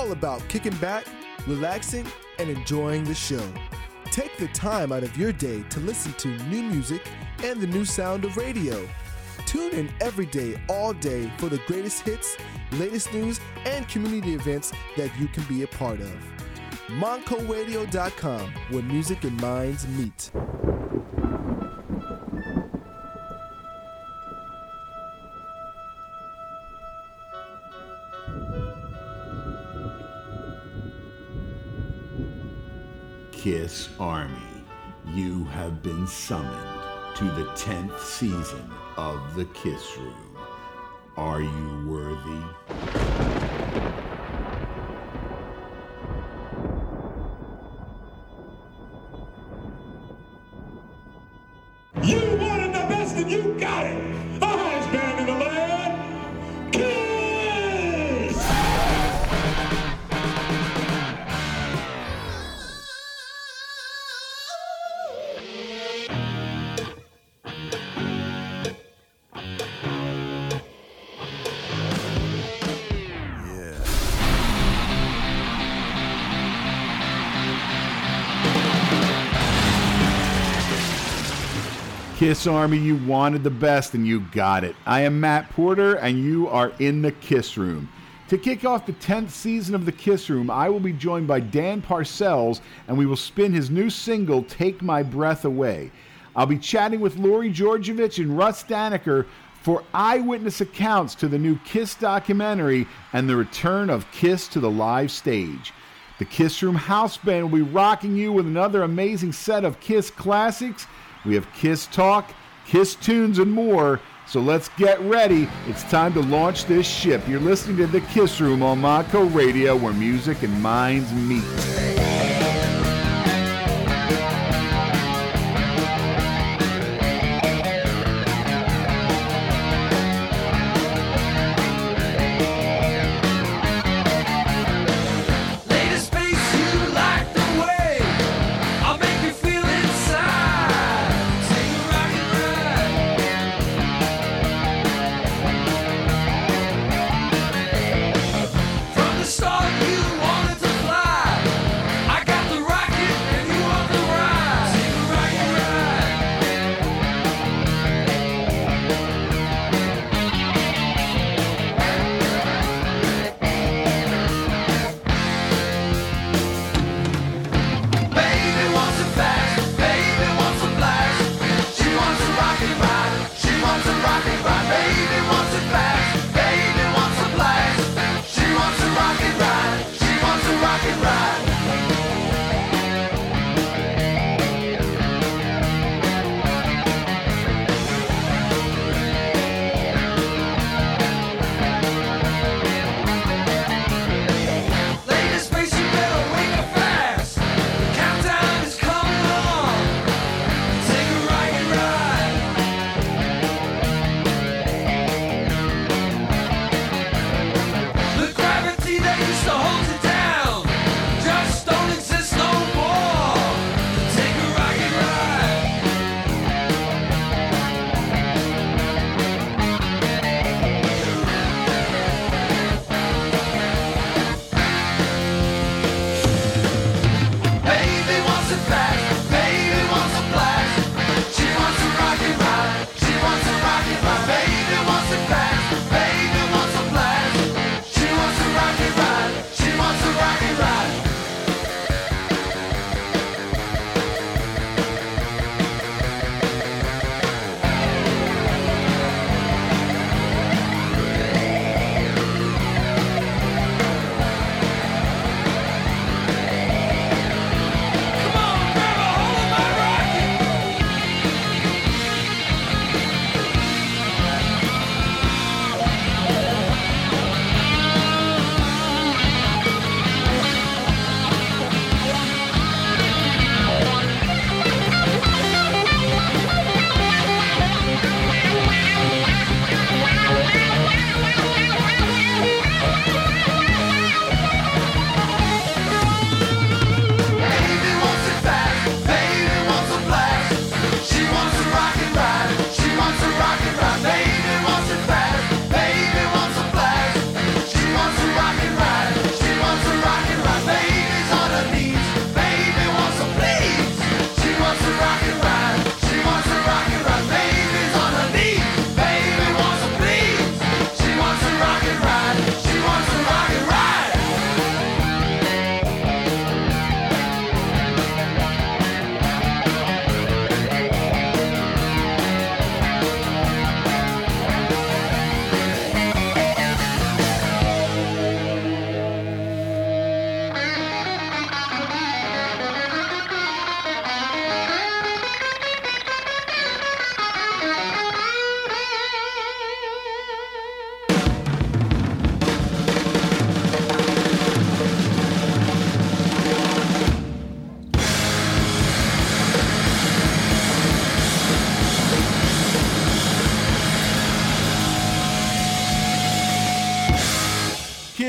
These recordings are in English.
all about kicking back, relaxing, and enjoying the show. Take the time out of your day to listen to new music and the new sound of radio. Tune in every day, all day for the greatest hits, latest news, and community events that you can be a part of. MoncoRadio.com, where music and minds meet. Kiss Army, you have been summoned to the 10th season of The Kiss Room. Are you worthy? Kiss Army, you wanted the best and you got it. I am Matt Porter and you are in the Kiss Room. To kick off the 10th season of the Kiss Room, I will be joined by Dan Parcells and we will spin his new single, Take My Breath Away. I'll be chatting with Lori Georgevich and Russ Danaker for eyewitness accounts to the new Kiss documentary and the return of Kiss to the live stage. The Kiss Room House Band will be rocking you with another amazing set of Kiss classics. We have Kiss Talk, Kiss Tunes, and more. So let's get ready. It's time to launch this ship. You're listening to The Kiss Room on Monaco Radio, where music and minds meet.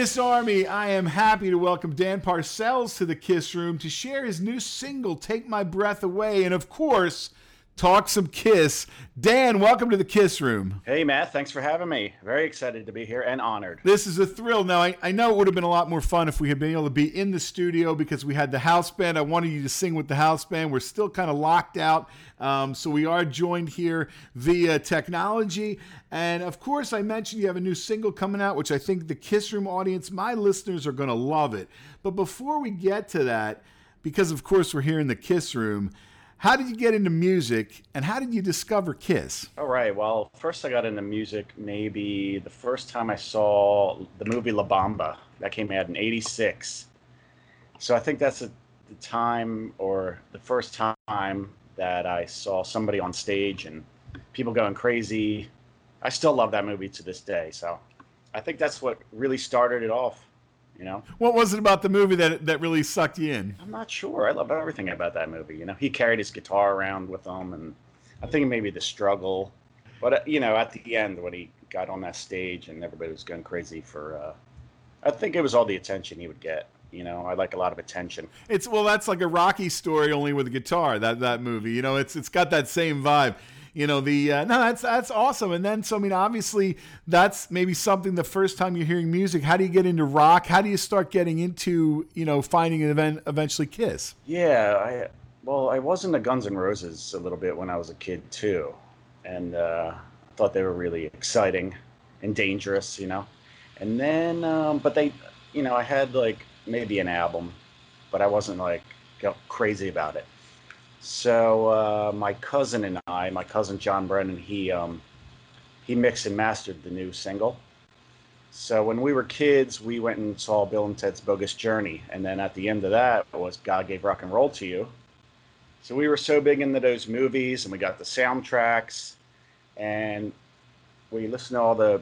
Kiss Army, I am happy to welcome Dan Parcells to the Kiss Room to share his new single, Take My Breath Away, and of course, talk some Kiss. Dan, welcome to the Kiss Room. Hey, Matt. Thanks for having me. Very excited to be here and honored. This is a thrill. Now, I, I know it would have been a lot more fun if we had been able to be in the studio because we had the house band. I wanted you to sing with the house band. We're still kind of locked out. Um, so we are joined here via technology. And of course, I mentioned you have a new single coming out, which I think the Kiss Room audience, my listeners, are going to love it. But before we get to that, because of course we're here in the Kiss Room, how did you get into music and how did you discover Kiss? All right. Well, first I got into music maybe the first time I saw the movie La Bamba. That came out in 86. So I think that's the time or the first time that I saw somebody on stage and people going crazy. I still love that movie to this day. So I think that's what really started it off. You know, What was it about the movie that, that really sucked you in? I'm not sure. I love everything about that movie. You know, he carried his guitar around with him, and I think maybe the struggle. But uh, you know, at the end when he got on that stage and everybody was going crazy for, uh, I think it was all the attention he would get. You know, I like a lot of attention. It's well, that's like a Rocky story only with a guitar. That that movie, you know, it's it's got that same vibe. You know, the uh, no, that's that's awesome. And then, so I mean, obviously, that's maybe something. The first time you're hearing music, how do you get into rock? How do you start getting into you know finding an event eventually Kiss? Yeah, I well, I was into Guns N' Roses a little bit when I was a kid too, and uh, I thought they were really exciting and dangerous, you know. And then, um, but they, you know, I had like maybe an album, but I wasn't like crazy about it. So uh, my cousin and I, my cousin John Brennan, he um, he mixed and mastered the new single. So when we were kids, we went and saw Bill and Ted's Bogus Journey, and then at the end of that was God Gave Rock and Roll to You. So we were so big into those movies, and we got the soundtracks, and we listened to all the,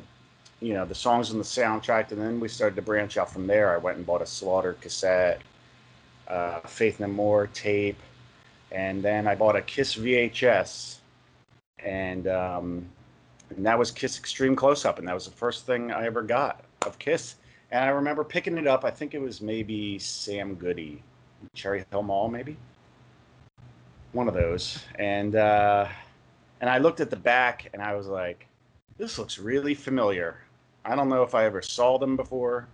you know, the songs on the soundtrack, and then we started to branch out from there. I went and bought a Slaughter cassette, uh, Faith No More tape, and then I bought a Kiss VHS, and um, and that was Kiss Extreme Close Up, and that was the first thing I ever got of Kiss. And I remember picking it up. I think it was maybe Sam Goody, Cherry Hill Mall, maybe one of those. And uh, and I looked at the back, and I was like, "This looks really familiar." I don't know if I ever saw them before,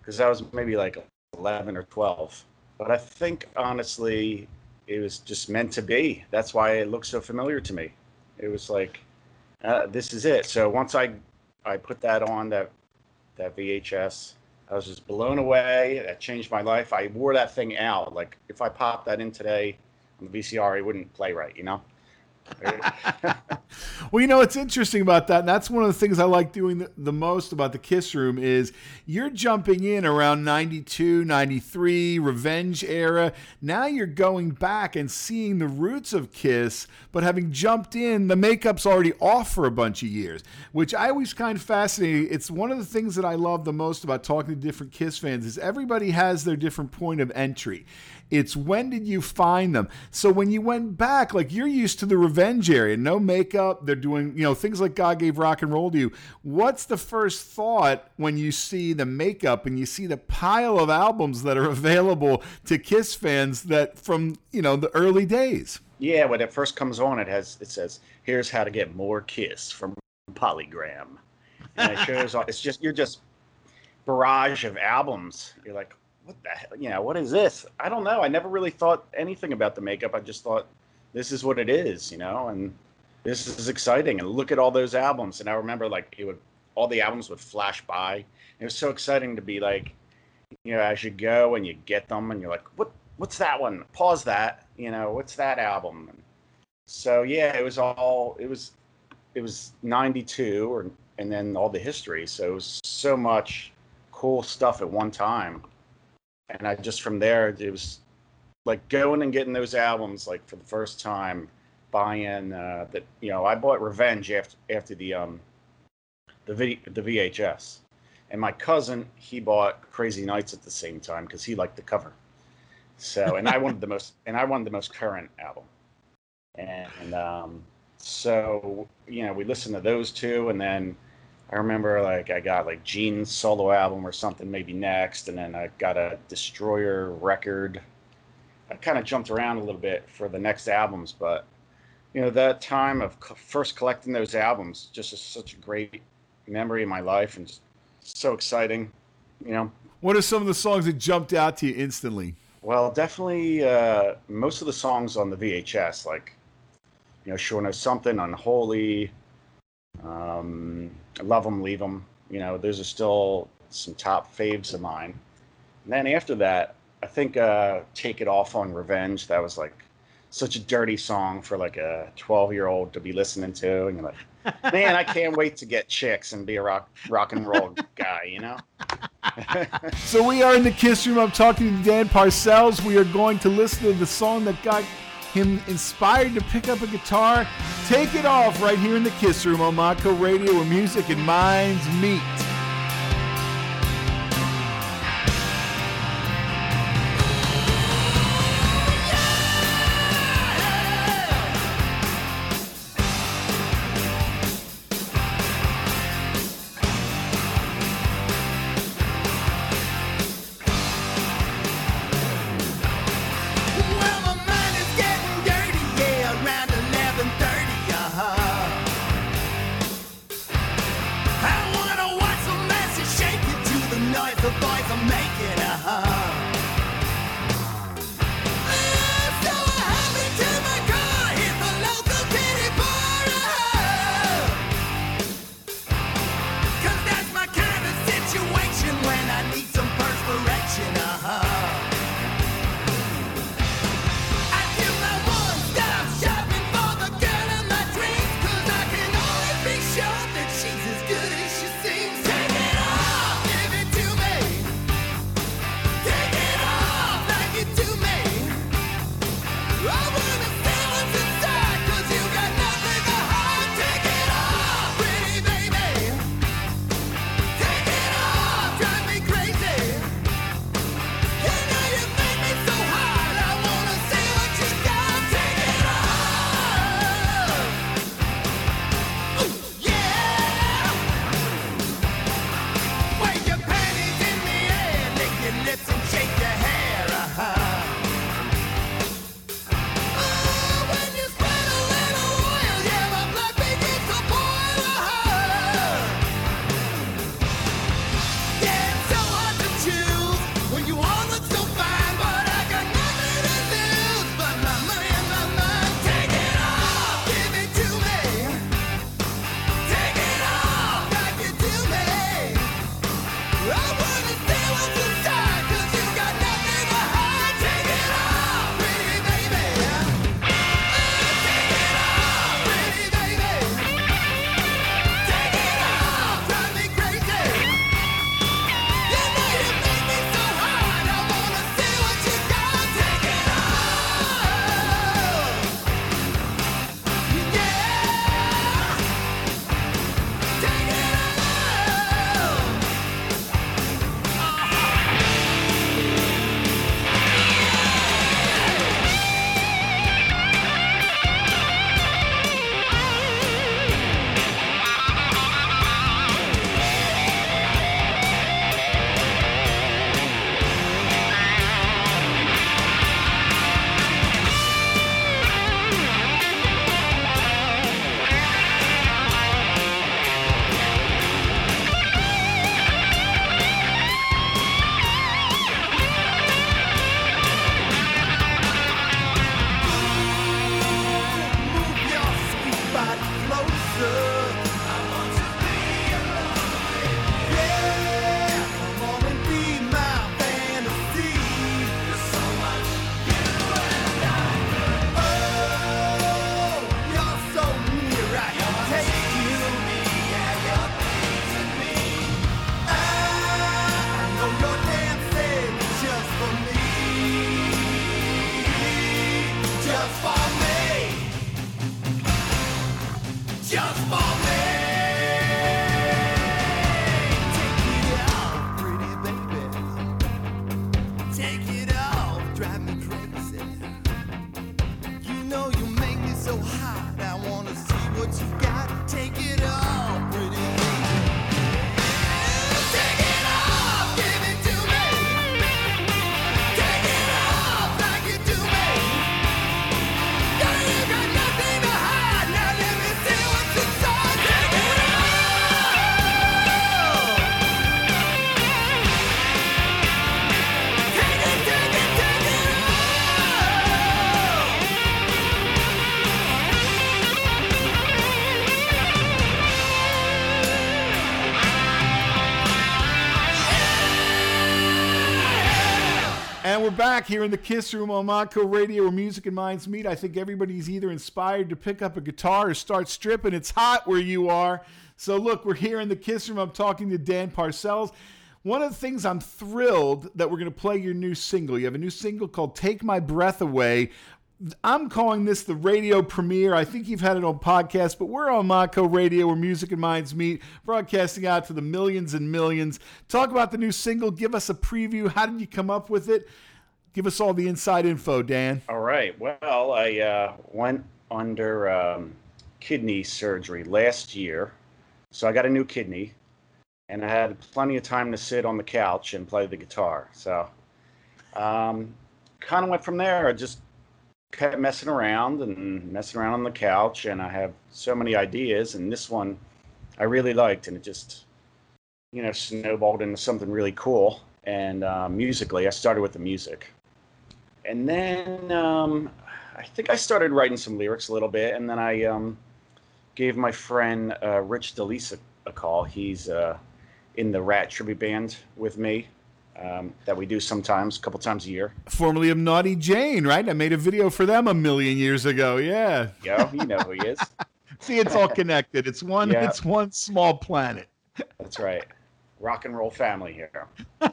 because I was maybe like 11 or 12. But I think honestly, it was just meant to be. That's why it looked so familiar to me. It was like uh, this is it. So once I I put that on that that VHS, I was just blown away. That changed my life. I wore that thing out. Like if I popped that in today on the VCR, it wouldn't play right. You know. Well, you know what's interesting about that, and that's one of the things I like doing the, the most about the Kiss Room is you're jumping in around 92, 93, Revenge era. Now you're going back and seeing the roots of Kiss, but having jumped in, the makeup's already off for a bunch of years, which I always kind of fascinating. It's one of the things that I love the most about talking to different Kiss fans is everybody has their different point of entry. It's when did you find them? So when you went back, like you're used to the revenge area, no makeup, they're doing, you know, things like God gave rock and roll to you. What's the first thought when you see the makeup and you see the pile of albums that are available to Kiss fans that from, you know, the early days? Yeah, when it first comes on, it has it says, "Here's how to get more Kiss from Polygram," and it shows. It's just you're just barrage of albums. You're like, what the hell? You know, what is this? I don't know. I never really thought anything about the makeup. I just thought this is what it is, you know, and this is exciting. And look at all those albums. And I remember like it would all the albums would flash by. It was so exciting to be like, you know, as you go and you get them, and you're like, what? What's that one? Pause that. You know, what's that album? And so yeah, it was all it was. It was '92, or and then all the history. So it was so much cool stuff at one time, and I just from there it was like going and getting those albums like for the first time, buying uh, that you know I bought Revenge after after the um the v, the VHS, and my cousin he bought Crazy Nights at the same time because he liked the cover. So and I wanted the most and I wanted the most current album, and um, so you know we listened to those two, and then I remember like I got like Gene's solo album or something maybe next, and then I got a Destroyer record. I kind of jumped around a little bit for the next albums, but you know that time of co- first collecting those albums just is such a great memory in my life and just so exciting. You know, What are some of the songs that jumped out to you instantly? well, definitely uh, most of the songs on the VHS, like you know, Sure Know Something, Unholy, um, Love 'Em, Leave 'Em. You know, those are still some top faves of mine. And then after that, I think uh, Take It Off on Revenge. That was like such a dirty song for like a 12 year old to be listening to, and you're like, man, I can't wait to get chicks and be a rock rock and roll guy. You know. So we are in the Kiss Room. I'm talking to Dan Parcells. We are going to listen to the song that got him inspired to pick up a guitar. Take it off right here in the Kiss Room on Monaco Radio, where music and minds meet. Back here in the Kiss Room on Monco Radio where music and minds meet. I think everybody's either inspired to pick up a guitar or start stripping. It's hot where you are. So, look, we're here in the Kiss Room. I'm talking to Dan Parcells. One of the things I'm thrilled that we're going to play your new single. You have a new single called Take My Breath Away. I'm calling this the radio premiere. I think you've had it on podcast, but we're on Monco Radio where music and minds meet, broadcasting out to the millions and millions. Talk about the new single. Give us a preview. How did you come up with it? Give us all the inside info, Dan. All right. Well, I uh, went under um, kidney surgery last year, so I got a new kidney, and I had plenty of time to sit on the couch and play the guitar. So, um, kind of went from there. I just kept messing around and messing around on the couch, and I have so many ideas, and this one I really liked, and it just, you know, snowballed into something really cool. And uh, musically, I started with the music and then um, I think I started writing some lyrics a little bit, and then I um, gave my friend uh, Rich DeLisa a call. He's uh, in the Ratt tribute band with me um, that we do sometimes, a couple times a year. Formerly of Naughty Jane, right? I made a video for them a million years ago. Yeah. Yo, you know who he is. See, it's all connected. It's one. Yeah. It's one small planet. That's right. Rock and roll family here.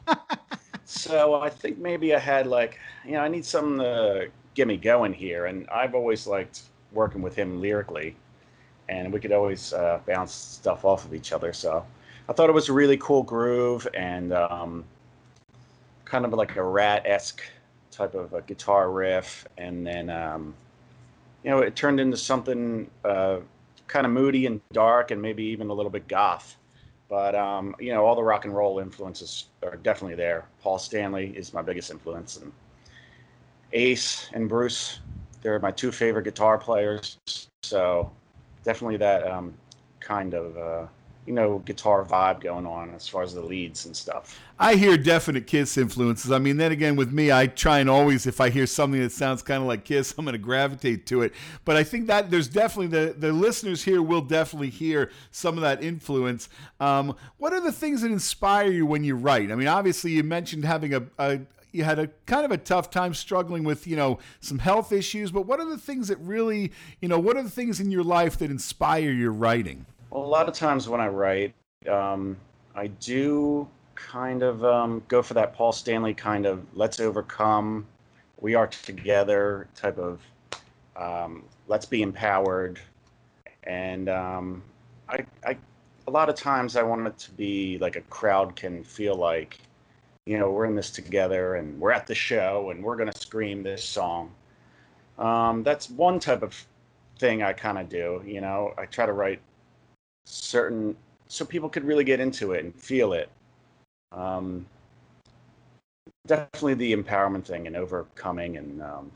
so I think maybe I had like, you know, I need something to get me going here. And I've always liked working with him lyrically. And we could always uh, bounce stuff off of each other. So I thought it was a really cool groove and um, kind of like a Ratt esque type of a guitar riff. And then, um, you know, it turned into something uh, kind of moody and dark and maybe even a little bit goth but um, you know all the rock and roll influences are definitely there. Paul Stanley is my biggest influence, and Ace and Bruce, they're my two favorite guitar players. So definitely that um, kind of uh, you know guitar vibe going on as far as the leads and stuff. I hear definite Kiss influences. I mean, then again, with me, I try and always, if I hear something that sounds kind of like Kiss, I'm going to gravitate to it. But I think that there's definitely the the listeners here will definitely hear some of that influence. Um, what are the things that inspire you when you write? I mean, obviously, you mentioned having a, a you had a kind of a tough time struggling with you know some health issues but what are the things that really you know what are the things in your life that inspire your writing Well, a lot of times when I write, um, I do kind of um, go for that Paul Stanley kind of let's overcome, we are together type of um, let's be empowered. And um, I, I, a lot of times I want it to be like a crowd can feel like, you know, we're in this together and we're at the show and we're going to scream this song. Um, that's one type of thing I kind of do. You know, I try to write certain so people could really get into it and feel it. Um, definitely the empowerment thing and overcoming and um,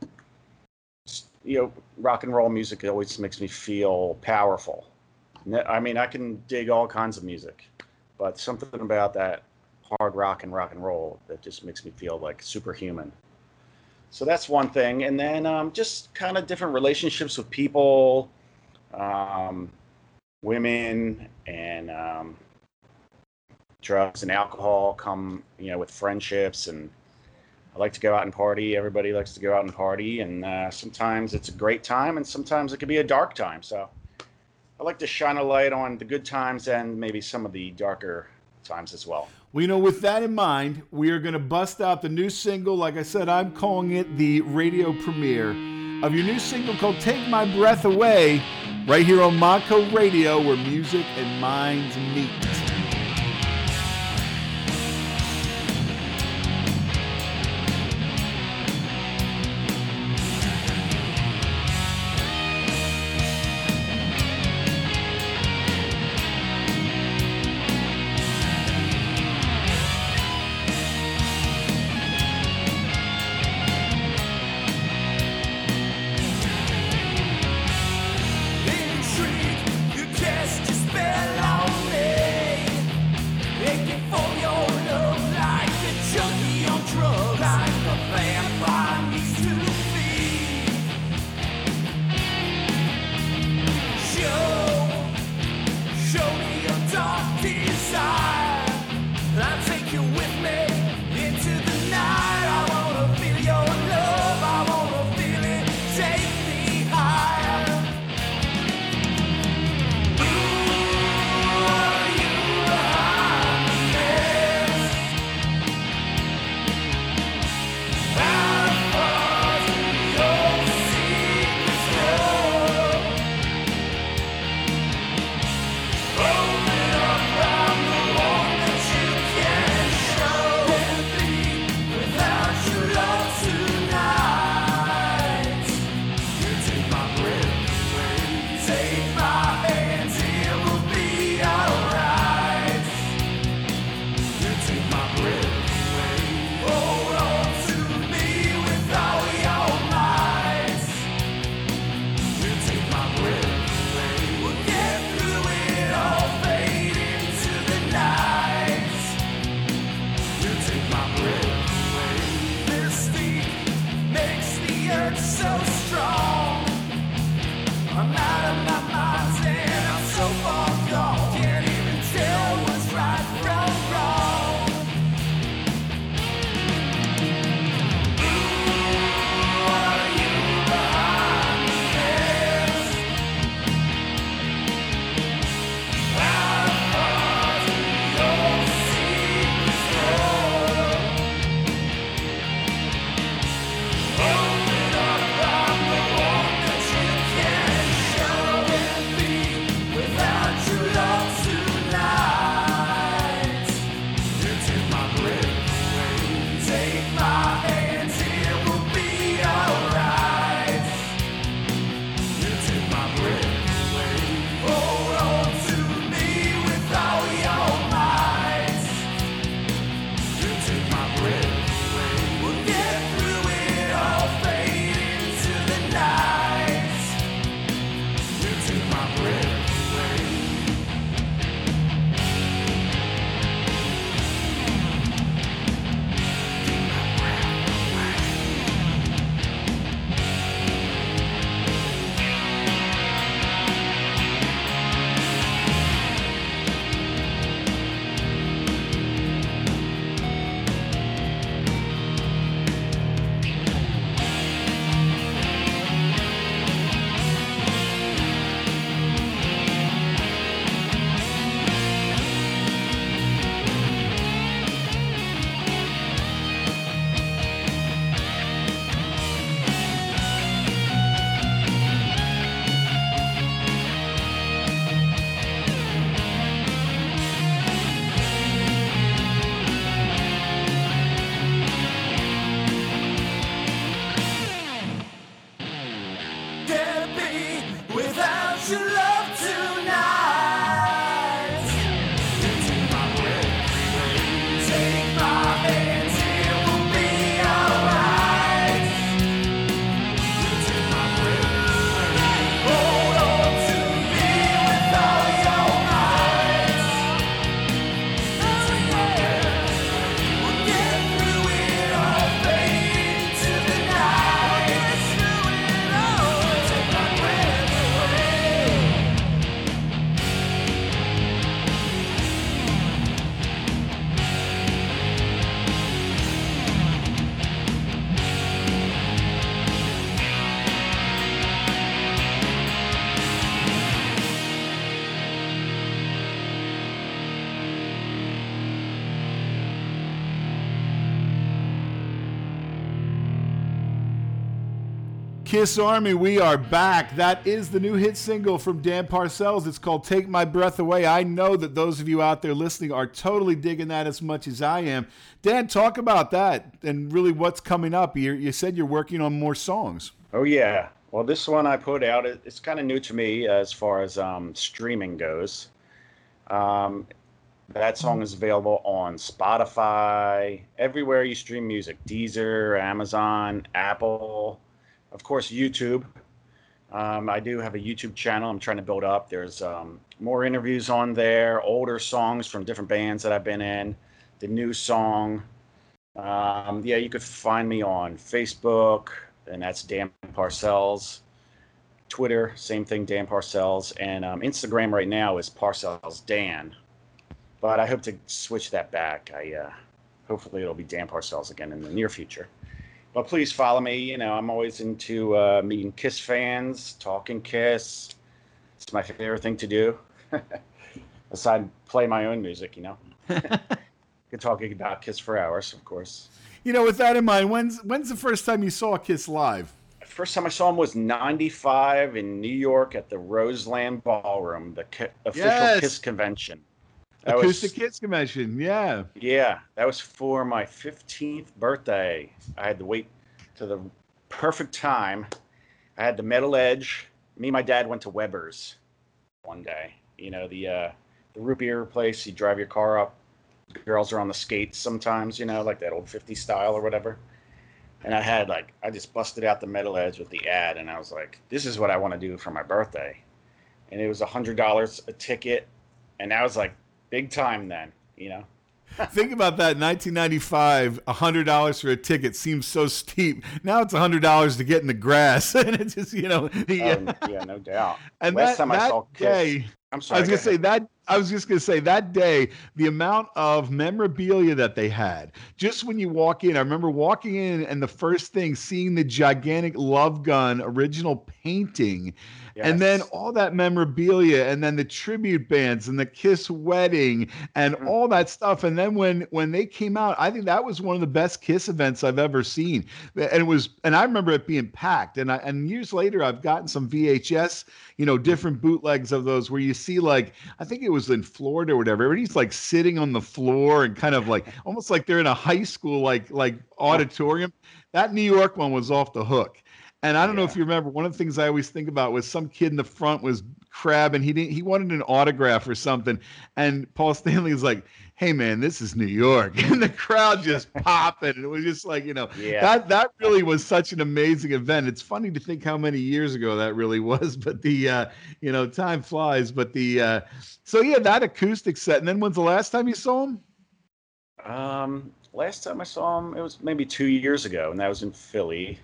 you know rock and roll music always makes me feel powerful. I mean, I can dig all kinds of music, but something about that hard rock and rock and roll that just makes me feel like superhuman. So that's one thing, and then um, just kind of different relationships with people. Um, women and um, drugs and alcohol come you know with friendships and i like to go out and party. Everybody likes to go out and party and uh, sometimes it's a great time and sometimes it can be a dark time. So i like to shine a light on the good times and maybe some of the darker times as well. Well, you know, with that in mind, we are going to bust out the new single. Like I said, I'm calling it the radio premiere of your new single called Take My Breath Away, right here on Monco Radio, where music and minds meet. Kiss Army, we are back. That is the new hit single from Dan Parcells. It's called Take My Breath Away. I know that those of you out there listening are totally digging that as much as I am. Dan, talk about that and really what's coming up. You, you said you're working on more songs. Oh yeah. Well, this one I put out. It, it's kind of new to me as far as um, streaming goes. Um, that song is available on Spotify, everywhere you stream music: Deezer, Amazon, Apple, of course, YouTube. Um, I do have a YouTube channel. I'm trying to build up. There's um, more interviews on there, older songs from different bands that I've been in, the new song. Um, yeah, you could find me on Facebook, and that's Dan Parcells. Twitter, same thing, Dan Parcells, and um, Instagram right now is Parcells Dan. But I hope to switch that back. I uh, hopefully it'll be Dan Parcells again in the near future. But please follow me. You know, I'm always into uh, meeting Kiss fans, talking Kiss. It's my favorite thing to do. Aside play my own music, you know. Could talk about Kiss for hours, of course. You know, with that in mind, when's when's the first time you saw Kiss live? First time I saw him was '95 in New York at the Roseland Ballroom, the ki- official Yes. Kiss convention. That Acoustic was, Kiss Convention. Yeah. Yeah, that was for my 15th birthday. I had to wait to the perfect time. I had the metal edge. Me and my dad went to Weber's one day. You know, the uh, the root beer place. You drive your car up. Girls are on the skates sometimes, you know, like that old 50 style or whatever. And I had like, I just busted out the metal edge with the ad, and I was like, this is what I want to do for my birthday. And it was a hundred dollars a ticket, and that was like big time then, you know. Think about that. 1995, $100 for a ticket seems so steep. Now it's $100 to get in the grass. and it's just, you know, the, uh, Um, yeah, no doubt. and Last that, time I that saw Kiss, day, I'm sorry. I was gonna say that. I was just gonna say that day, the amount of memorabilia that they had. Just when you walk in, I remember walking in and the first thing, seeing the gigantic Love Gun original painting, and then all that memorabilia, and then the tribute bands and the Kiss wedding and Mhm. all that stuff. And then when when they came out, I think that was one of the best Kiss events I've ever seen. And it was, and I remember it being packed. And I and years later, I've gotten some VHS, you know, different bootlegs of those where you see like I think it was in Florida or whatever. Everybody's like sitting on the floor and kind of like almost like they're in a high school like like auditorium. That New York one was off the hook. And I don't know if you remember one of the things I always think about was some kid in the front was crab and he didn't he wanted an autograph or something. And Paul Stanley was like, Hey man, this is New York. And the crowd just popping. And it was just like, you know, Yeah. that that really was such an amazing event. It's funny to think how many years ago that really was, but the uh, you know, time flies. But the uh so yeah, that acoustic set. And then when's the last time you saw him? Um, last time I saw him, it was maybe two years ago, and that was in Philly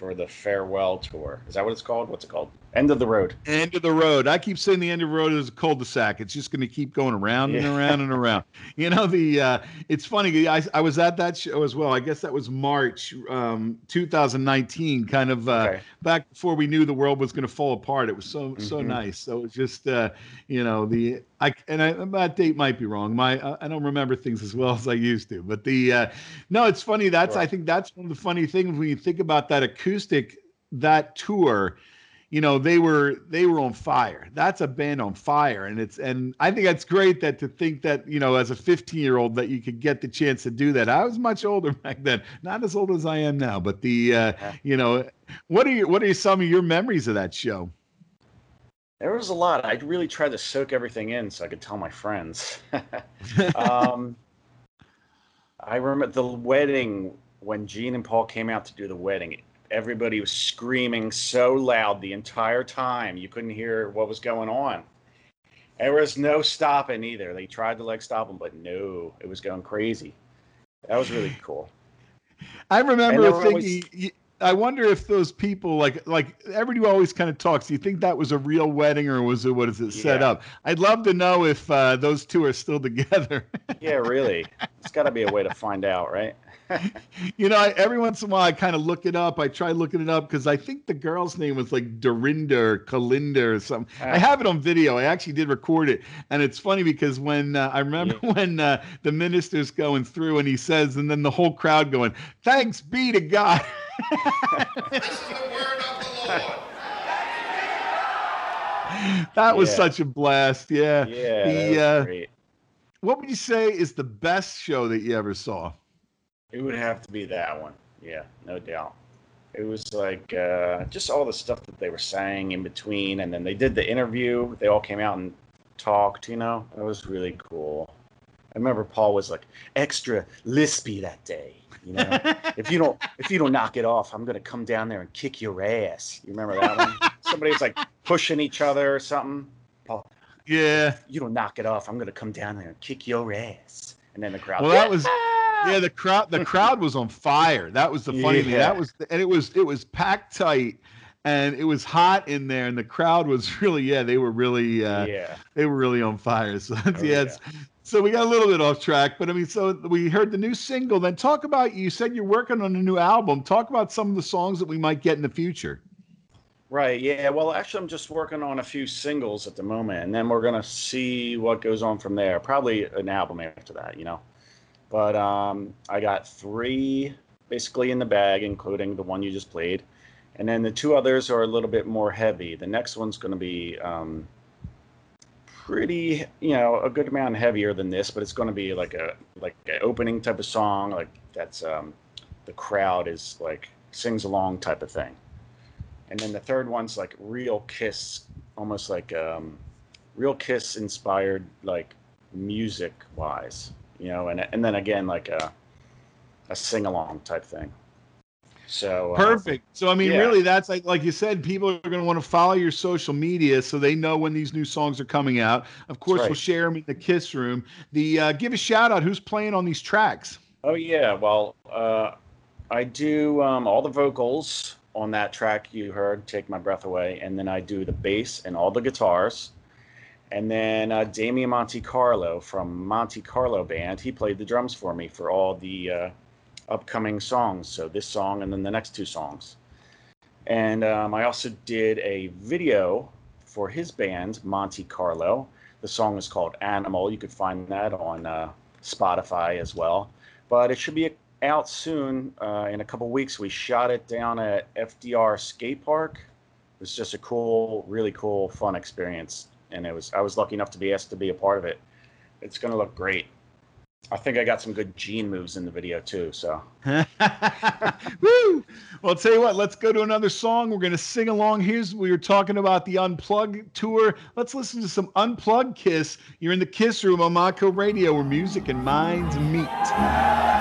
for the farewell tour. Is that what it's called? What's it called? End of the road. End of the road. I keep saying the end of the road is a cul-de-sac. It's just going to keep going around and around and around. You know the. Uh, it's funny. I, I was at that show as well. I guess that was March um, 2019, kind of uh, Okay. back before we knew the world was going to fall apart. It was so so Mhm. nice. So it was just uh, you know the I and I, that date might be wrong. My uh, I don't remember things as well as I used to. But the uh, no, it's funny. That's I think that's one of the funny things when you think about that acoustic that tour you know they were they were on fire that's a band on fire and it's and i think that's great that to think that you know as a 15 year old that you could get the chance to do that i was much older back then not as old as i am now but the uh you know what are your what are some of your memories of that show There was a lot. I really tried to soak everything in so I could tell my friends. um, I remember the wedding when Gene and Paul came out to do the wedding. Everybody was screaming so loud the entire time you couldn't hear what was going on. There was no stopping either. They tried to like stop them, but no, it was going crazy. That was really cool. I remember thinking. y- I wonder if those people like like everybody always kind of talks. Do you think that was a real wedding or was it what is it set Yeah. up? I'd love to know if uh, those two are still together. Yeah, really. it's got to be a way to find out, right? you know, I, every once in a while I kind of look it up. I try looking it up because I think the girl's name was like Dorinda or Kalinda or something. I Ah. have it on video. I actually did record it, and it's funny because when uh, I remember when uh, the minister's going through and he says, and then the whole crowd going, "Thanks be to God." This is the word of the Lord. That was Yeah. such a blast. Yeah. Yeah, The, uh. What would you say is the best show that you ever saw? It would have to be that one. Yeah, no doubt. It was like uh, just all the stuff that they were saying in between, and then they did the interview. They all came out and talked. You know, it was really cool. I remember Paul was like extra lispy that day. You know, if you don't if you don't knock it off, I'm gonna come down there and kick your ass. You remember that one? Somebody was like pushing each other or something. Paul, Yeah. you don't knock it off, I'm gonna come down there and kick your ass. And then the crowd. Well, that was yeah. The crowd the crowd was on fire. That was the funny thing. That was and it was it was packed tight, and it was hot in there, and the crowd was really yeah. They were really uh, yeah. they were really on fire. So Oh, yeah. it's- So we got a little bit off track, but I mean, so we heard the new single. Then talk about you said you're working on a new album. Talk about some of the songs that we might get in the future. Right. Yeah. Well, actually, I'm just working on a few singles at the moment, and then we're gonna see what goes on from there. Probably an album after that, you know. But um, I got three basically in the bag, including the one you just played, and then the two others are a little bit more heavy. The next one's gonna be um, pretty, you know, a good amount heavier than this, but it's gonna be like a like an opening type of song, like that's um, the crowd is like sings along type of thing. And then the third one's like real kiss almost like um real kiss inspired like music wise you know and and then again like a a sing along type thing so uh, Perfect. So I mean, yeah. really, that's like like you said, people are going to want to follow your social media so they know when these new songs are coming out. Of course, right. we'll share them in the Kiss Room. The uh, give a shout out. Who's playing on these tracks? Oh yeah, well, uh, I do um, all the vocals on that track you heard, "Take My Breath Away," and then I do the bass and all the guitars. And then uh, Damian Monte Carlo from Monte Carlo Band, he played the drums for me for all the uh, upcoming songs. So this song and then the next two songs. And um, I also did a video for his band, Monte Carlo. The song is called Animal. You could find that on uh, Spotify as well. But it should be out soon. Uh, in a couple weeks, we shot it down at FDR Skate Park. It was just a cool, really cool, fun experience. And it was I was lucky enough to be asked to be a part of it. It's gonna look great. I think I got some good gene moves in the video too. So Woo! Well, I'll tell you what, let's go to another song. We're going to sing along. Here's we were talking about the Unplugged tour. Let's listen to some Unplugged Kiss. You're in the Kiss Room on Mako Radio where music and minds meet.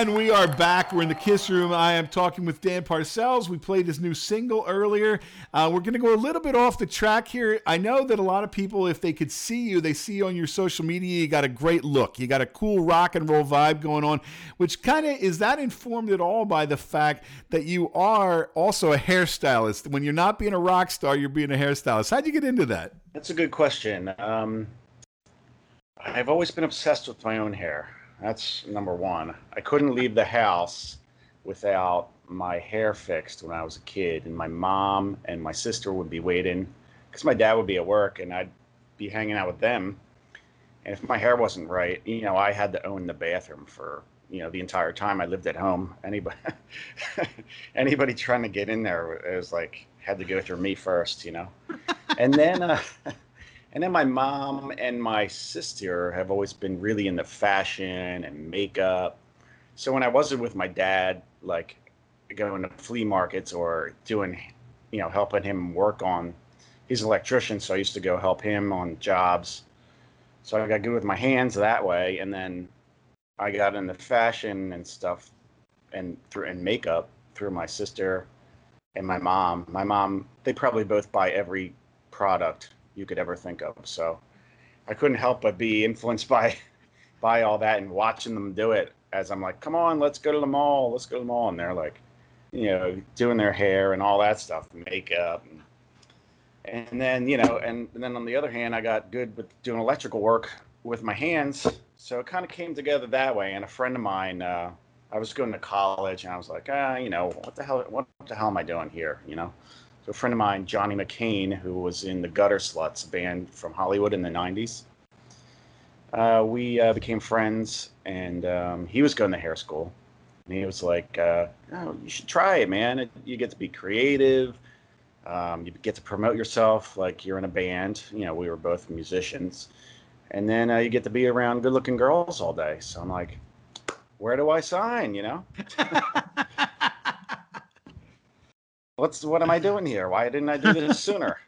And we are back. We're in the Kiss Room. I am talking with Dan Parcells. We played his new single earlier. Uh, we're going to go a little bit off the track here. I know that a lot of people, if they could see you, they see you on your social media. You got a great look. You got a cool rock and roll vibe going on, which kind of is that informed at all by the fact that you are also a hairstylist? When you're not being a rock star, you're being a hairstylist. How'd you get into that? That's a good question. Um, I've always been obsessed with my own hair. That's number one. I couldn't leave the house without my hair fixed when I was a kid, and my mom and my sister would be waiting because my dad would be at work and I'd be hanging out with them. And if my hair wasn't right, you know, I had to own the bathroom for you know the entire time I lived at home. Anybody, anybody trying to get in there, it was like had to go through me first, you know. and then, uh, and then my mom and my sister have always been really into fashion and makeup. So when I wasn't with my dad, like going to flea markets or doing, you know, helping him work on, he's an electrician, so I used to go help him on jobs. So I got good with my hands that way, and then I got into fashion and stuff, and through and makeup through my sister and my mom. My mom, they probably both buy every product you could ever think of. So I couldn't help but be influenced by by all that and watching them do it as I'm like, come on, let's go to the mall, let's go to the mall. And they're like, you know, doing their hair and all that stuff, makeup. And, and then, you know, and, and then on the other hand, I got good with doing electrical work with my hands. So it kind of came together that way. And a friend of mine, uh, I was going to college and I was like, ah, you know, what the hell, what the hell am I doing here? You know? A friend of mine, Johnny McCain, who was in the Gutter Sluts band from Hollywood in the 90s, uh, we uh, became friends and um, he was going to hair school. And he was like, uh, oh, you should try it, man. You get to be creative. Um, you get to promote yourself like you're in a band. You know, we were both musicians. And then uh, you get to be around good looking girls all day. So I'm like, where do I sign? You know? What's what am I doing here? Why didn't I do this sooner?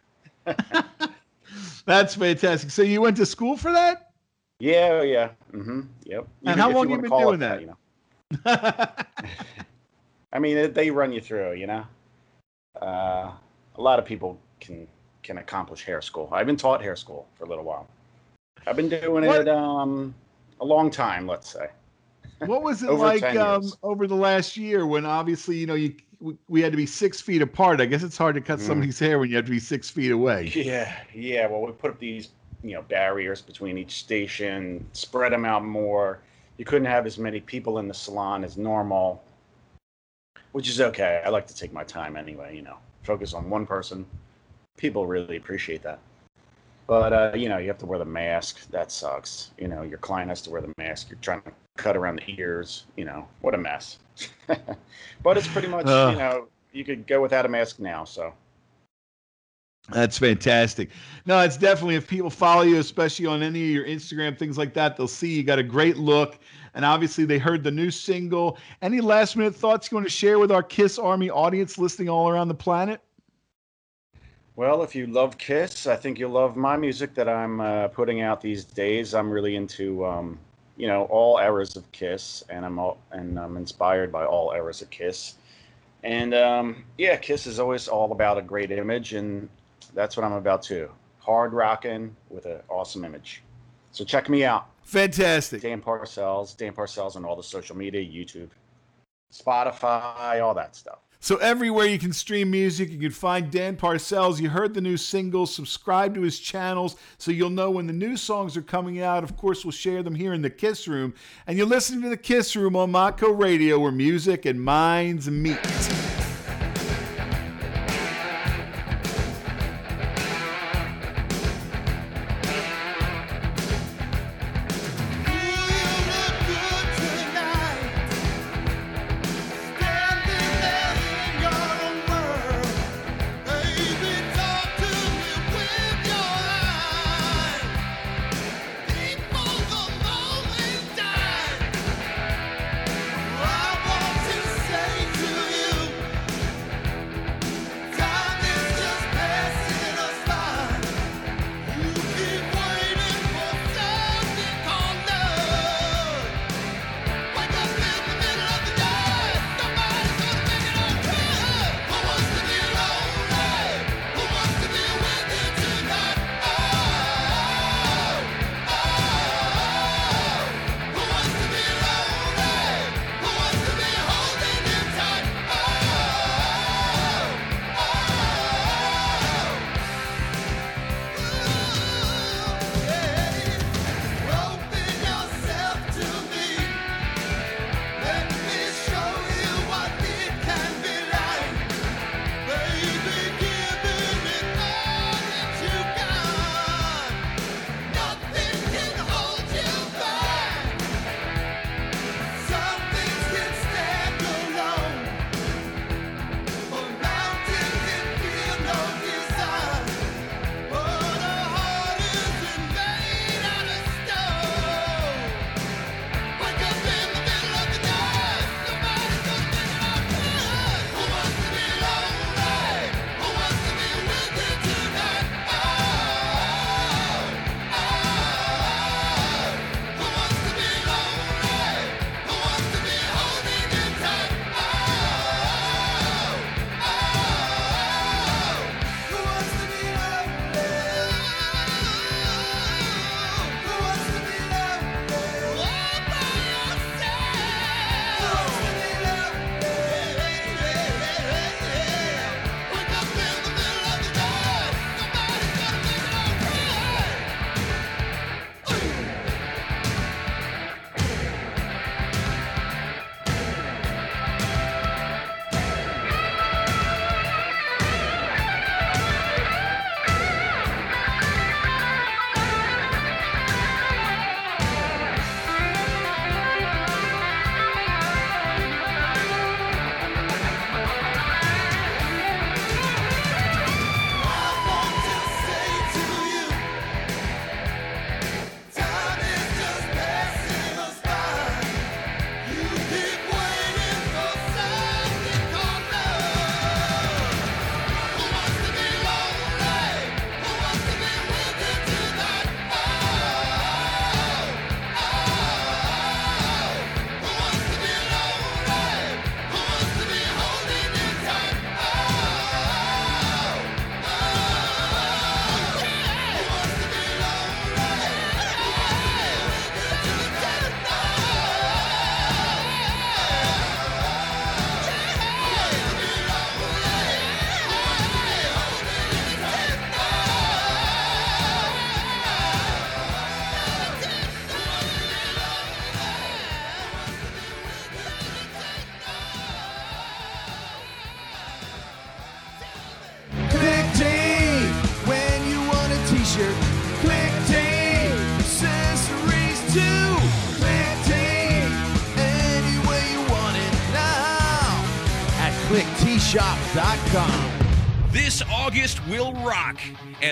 That's fantastic. So you went to school for that? Yeah, yeah. Mm-hmm. Yep. And how if long you wanna been doing it that? You know? I mean, they run you through. You know, uh, a lot of people can can accomplish hair school. I've been taught hair school for a little while. I've been doing What- it um, a long time, let's say. What was it like um, over the last year when obviously you know you we- we had to be six feet apart? I guess it's hard to cut Mm. somebody's hair when you have to be six feet away. Yeah, yeah. Well, we put up these, you know, barriers between each station, spread them out more. You couldn't have as many people in the salon as normal, which is okay. I like to take my time anyway. You know, focus on one person. People really appreciate that. But uh, you know, you have to wear the mask. That sucks. You know, your client has to wear the mask. You're trying to cut around the ears. You know, what a mess. but it's pretty much, Ugh. you know, you could go without a mask now. So. That's fantastic. No, it's definitely if people follow you, especially on any of your Instagram things like that, they'll see you got a great look. And obviously, they heard the new single. Any last minute thoughts you want to share with our Kiss Army audience listening all around the planet? Well, if you love Kiss, I think you'll love my music that I'm uh, putting out these days. I'm really into, um, you know, all eras of Kiss, and I'm all, and I'm inspired by all eras of Kiss. And um, yeah, Kiss is always all about a great image, and that's what I'm about too. Hard rocking with an awesome image. So check me out, Fantastic. Dan Parcells, Dan Parcells on all the social media, YouTube, Spotify, all that stuff. So everywhere you can stream music, you can find Dan Parcells. You heard the new singles, Subscribe to his channels so you'll know when the new songs are coming out. Of course, we'll share them here in the Kiss Room. And you're listening to the Kiss Room on Mako Radio, where music and minds meet.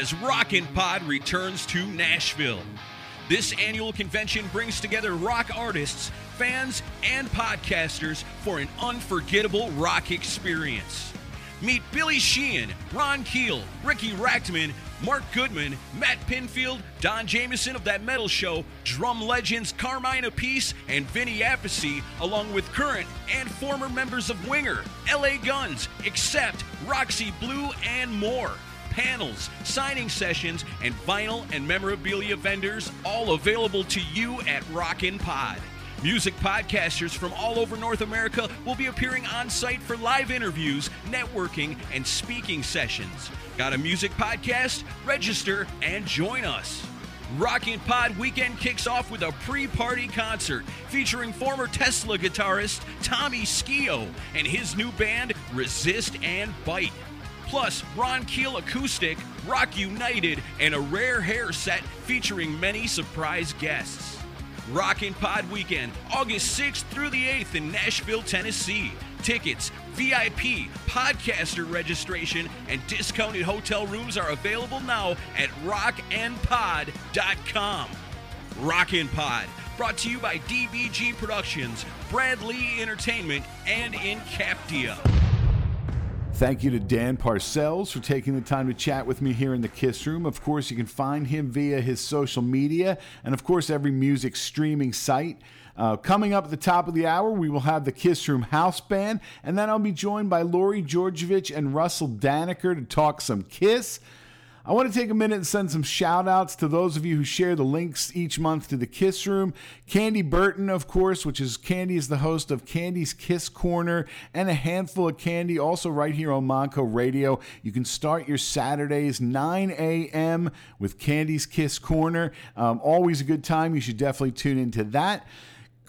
As Rockin' Pod returns to Nashville. This annual convention brings together rock artists, fans, and podcasters for an unforgettable rock experience. Meet Billy Sheehan, Ron Keel, Ricky Rachtman, Mark Goodman, Matt Pinfield, Don Jamieson of That Metal Show, drum legends Carmine Appice and Vinny Appice, along with current and former members of Winger, LA Guns, Accept, Roxy Blue, and more. Panels, signing sessions, and vinyl and memorabilia vendors all available to you at Rockin' Pod. Music podcasters from all over North America will be appearing on site for live interviews, networking, and speaking sessions. Got a music podcast? Register and join us. Rockin' Pod Weekend kicks off with a pre party concert featuring former Tesla guitarist Tommy Skeoch and his new band Resist and Bite. Plus, Ron Keel Acoustic, Rock United, and a rare hair set featuring many surprise guests. Rockin' Pod Weekend, August 6th through the 8th in Nashville, Tennessee. Tickets, VIP, podcaster registration, and discounted hotel rooms are available now at rockandpod.com. Rockin' Pod, brought to you by DBG Productions, Brad Lee Entertainment, and Incaptia. Thank you to Dan Parcells for taking the time to chat with me here in the Kiss Room. Of course, you can find him via his social media and, of course, every music streaming site. Uh, coming up at the top of the hour, we will have the Kiss Room House Band, and then I'll be joined by Lori Georgevich and Russell Danaker to talk some Kiss. I want to take a minute and send some shout outs to those of you who share the links each month to the Kiss Room. Candy Burton, of course, which is Candy is the host of Candy's Kiss Corner and a handful of candy, also right here on Monco Radio. You can start your Saturdays 9 a.m. with Candy's Kiss Corner. Um, always a good time. You should definitely tune into that.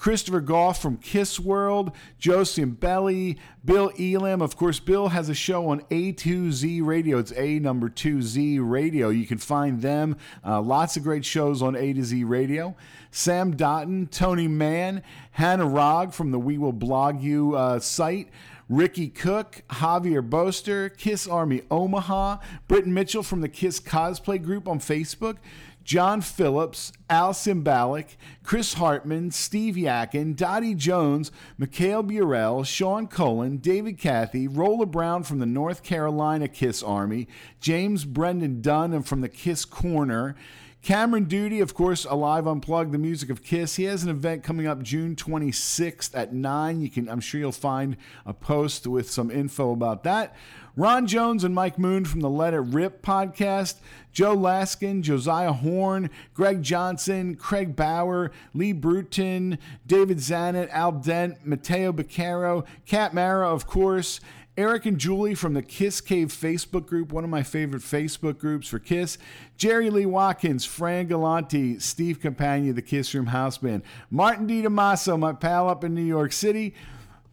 Christopher Goff from Kiss World, Joe Cimbelli, Bill Elam. Of course, Bill has a show on A2Z Radio. It's A number 2Z Radio. You can find them. Uh, lots of great shows on A to Z Radio. Sam Dotton, Tony Mann, Hannah Rogg from the We Will Blog You uh, site. Ricky Cook, Javier Boster, Kiss Army Omaha, Britton Mitchell from the Kiss Cosplay Group on Facebook, John Phillips, Al Simbalik, Chris Hartman, Steve Yakin, Dottie Jones, Mikhail Burrell, Sean Cullen, David Cathy, Rolla Brown from the North Carolina Kiss Army, James Brendan Dunn and from the Kiss Corner, Cameron Duty, of course, Alive Unplugged, the music of Kiss. He has an event coming up June 26th at 9. You can I'm sure you'll find a post with some info about that. Ron Jones and Mike Moon from the Let It Rip podcast, Joe Laskin, Josiah Horn, Greg Johnson, Craig Bauer, Lee Bruton, David Zanet, Al Dent, Mateo Beccaro, Kat Mara, of course, Eric and Julie from the Kiss Cave Facebook group, one of my favorite Facebook groups for Kiss. Jerry Lee Watkins, Fran Galanti, Steve Campagna, the Kiss Room House Band. Martin D. My pal up in New York City.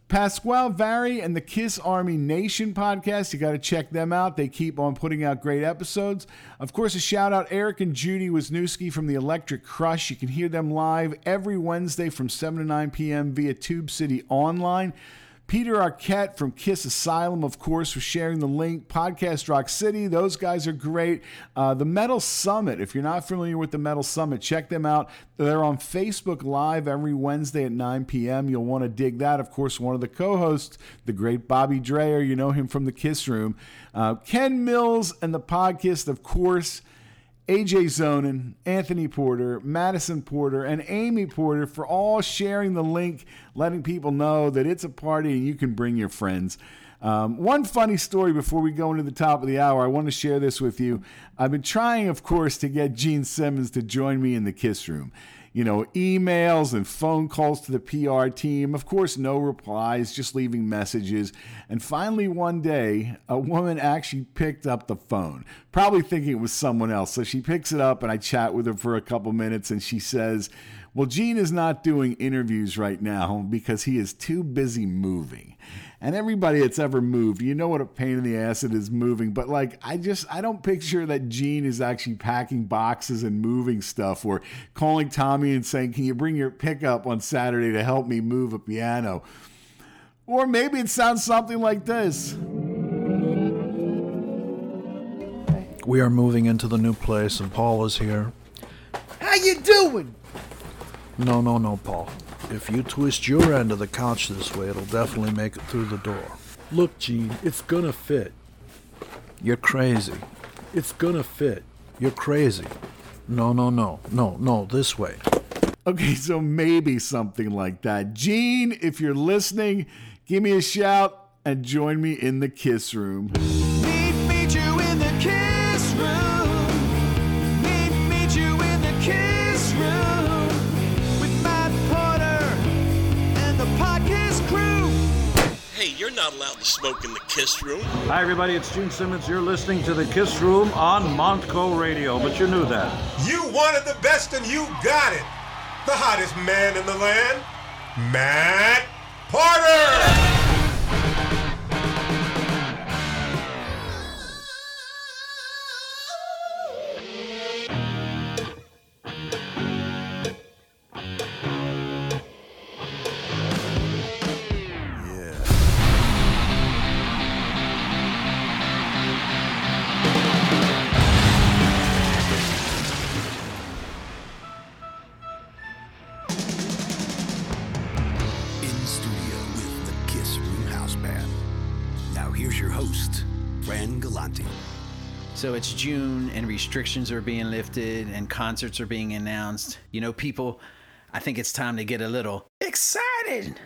Pasquale Vary and the Kiss Army Nation podcast. You got to check them out. They keep on putting out great episodes. Of course, a shout out Eric and Judy Wisniewski from the Electric Crush. You can hear them live every Wednesday from 7 to 9 p.m. via Tube City Online. Peter Arquette from Kiss Asylum, of course, for sharing the link. Podcast Rock City, those guys are great. Uh, the Metal Summit, if you're not familiar with the Metal Summit, check them out. They're on Facebook Live every Wednesday at 9 p.m. You'll want to dig that. Of course, one of the co hosts, the great Bobby Dreyer, you know him from the Kiss Room. Uh, Ken Mills and the podcast, of course. AJ Zonin, Anthony Porter, Madison Porter, and Amy Porter for all sharing the link, letting people know that it's a party and you can bring your friends. Um, one funny story before we go into the top of the hour, I want to share this with you. I've been trying, of course, to get Gene Simmons to join me in the Kiss Room you know, emails and phone calls to the PR team. Of course, no replies, just leaving messages. And finally, one day, a woman actually picked up the phone, probably thinking it was someone else. So she picks it up, and I chat with her for a couple minutes, and she says, Well, Gene is not doing interviews right now because he is too busy moving. And everybody that's ever moved, you know what a pain in the ass it is moving. But like, I just, I don't picture that Gene is actually packing boxes and moving stuff or calling Tommy and saying, Can you bring your pickup on Saturday to help me move a piano? Or maybe it sounds something like this. We are moving into the new place, and Paul is here. How you doing? No, no, no, Paul. If you twist your end of the couch this way, it'll definitely make it through the door. Look, Gene, it's gonna fit. You're crazy. It's gonna fit. You're crazy. No, no, no, no, no, this way. Okay, so maybe something like that. Gene, if you're listening, give me a shout and join me in the kiss room. Meet, meet you in the kiss not allowed to smoke in the kiss room. Hi, everybody. It's Gene Simmons. You're listening to the Kiss Room on Montco Radio, but you knew that. You wanted the best and you got it. The hottest man in the land, Matt Porter. It's June and restrictions are being lifted and concerts are being announced. You know, people, I think it's time to get a little excited.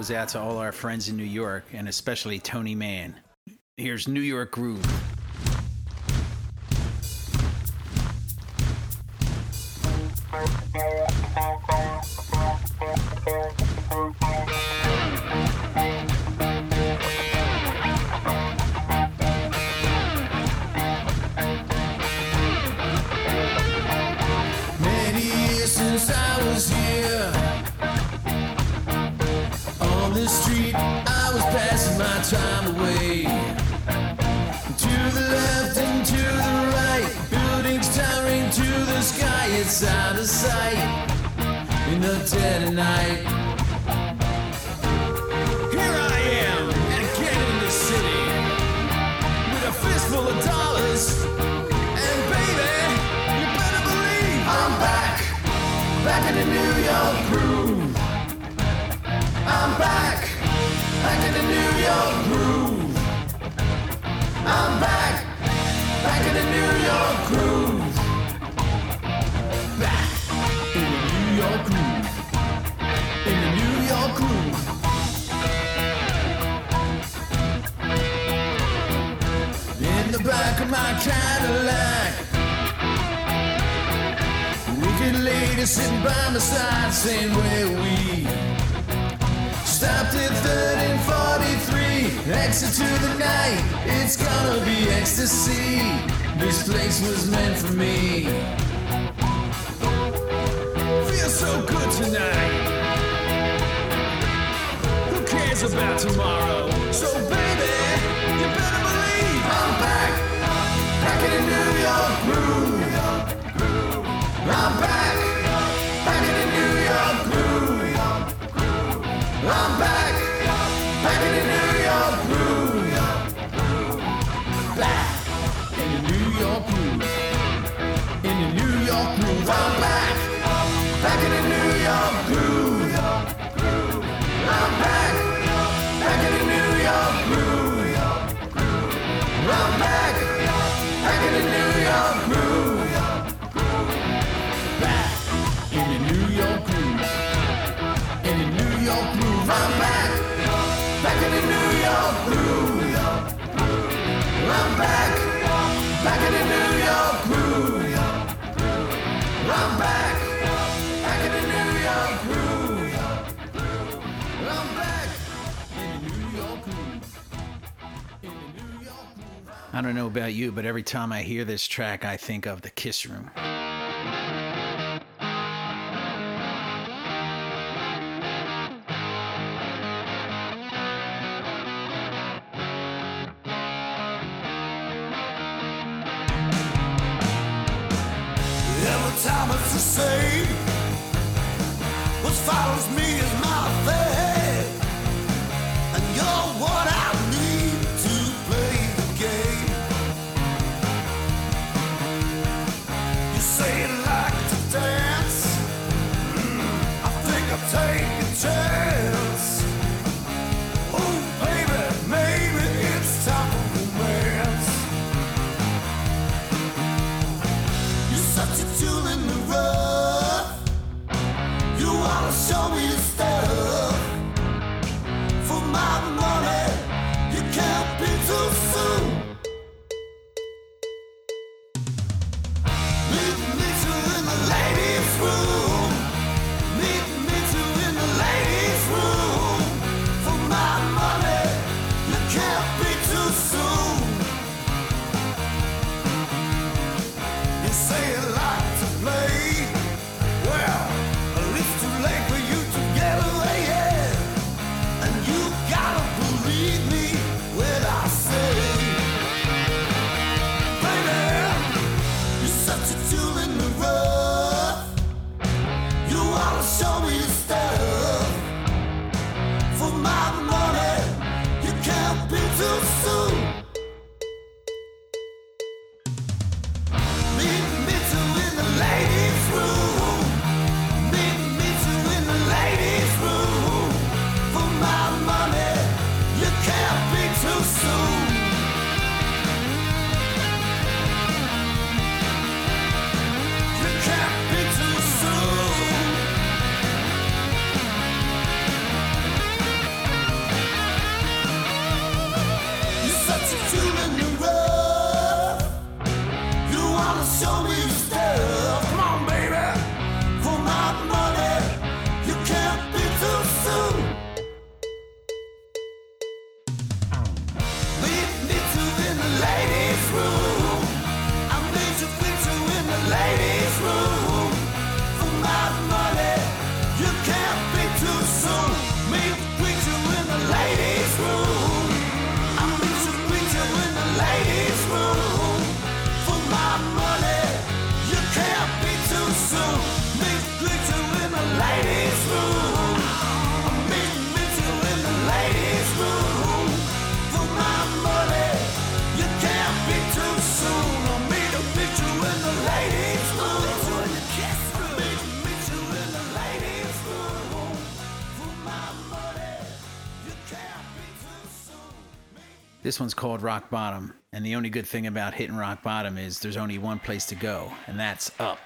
goes out to all our friends in New York and especially Tony Mann. Here's New York Groove. sitting by my side saying where we stopped at 1343. Exit to the night, it's gonna be ecstasy. This place was meant for me. Feels so good tonight. Who cares about tomorrow? So baby, you better believe I'm back, back in the New York groove. I'm back. I'm back, back in New York groove. Back in the New York groove. I don't know about you, but every time I hear this track, I think of the Kiss Room. say what follows me is my fate, and you're what one's called Rock Bottom, and the only good thing about hitting rock bottom is there's only one place to go, and that's up.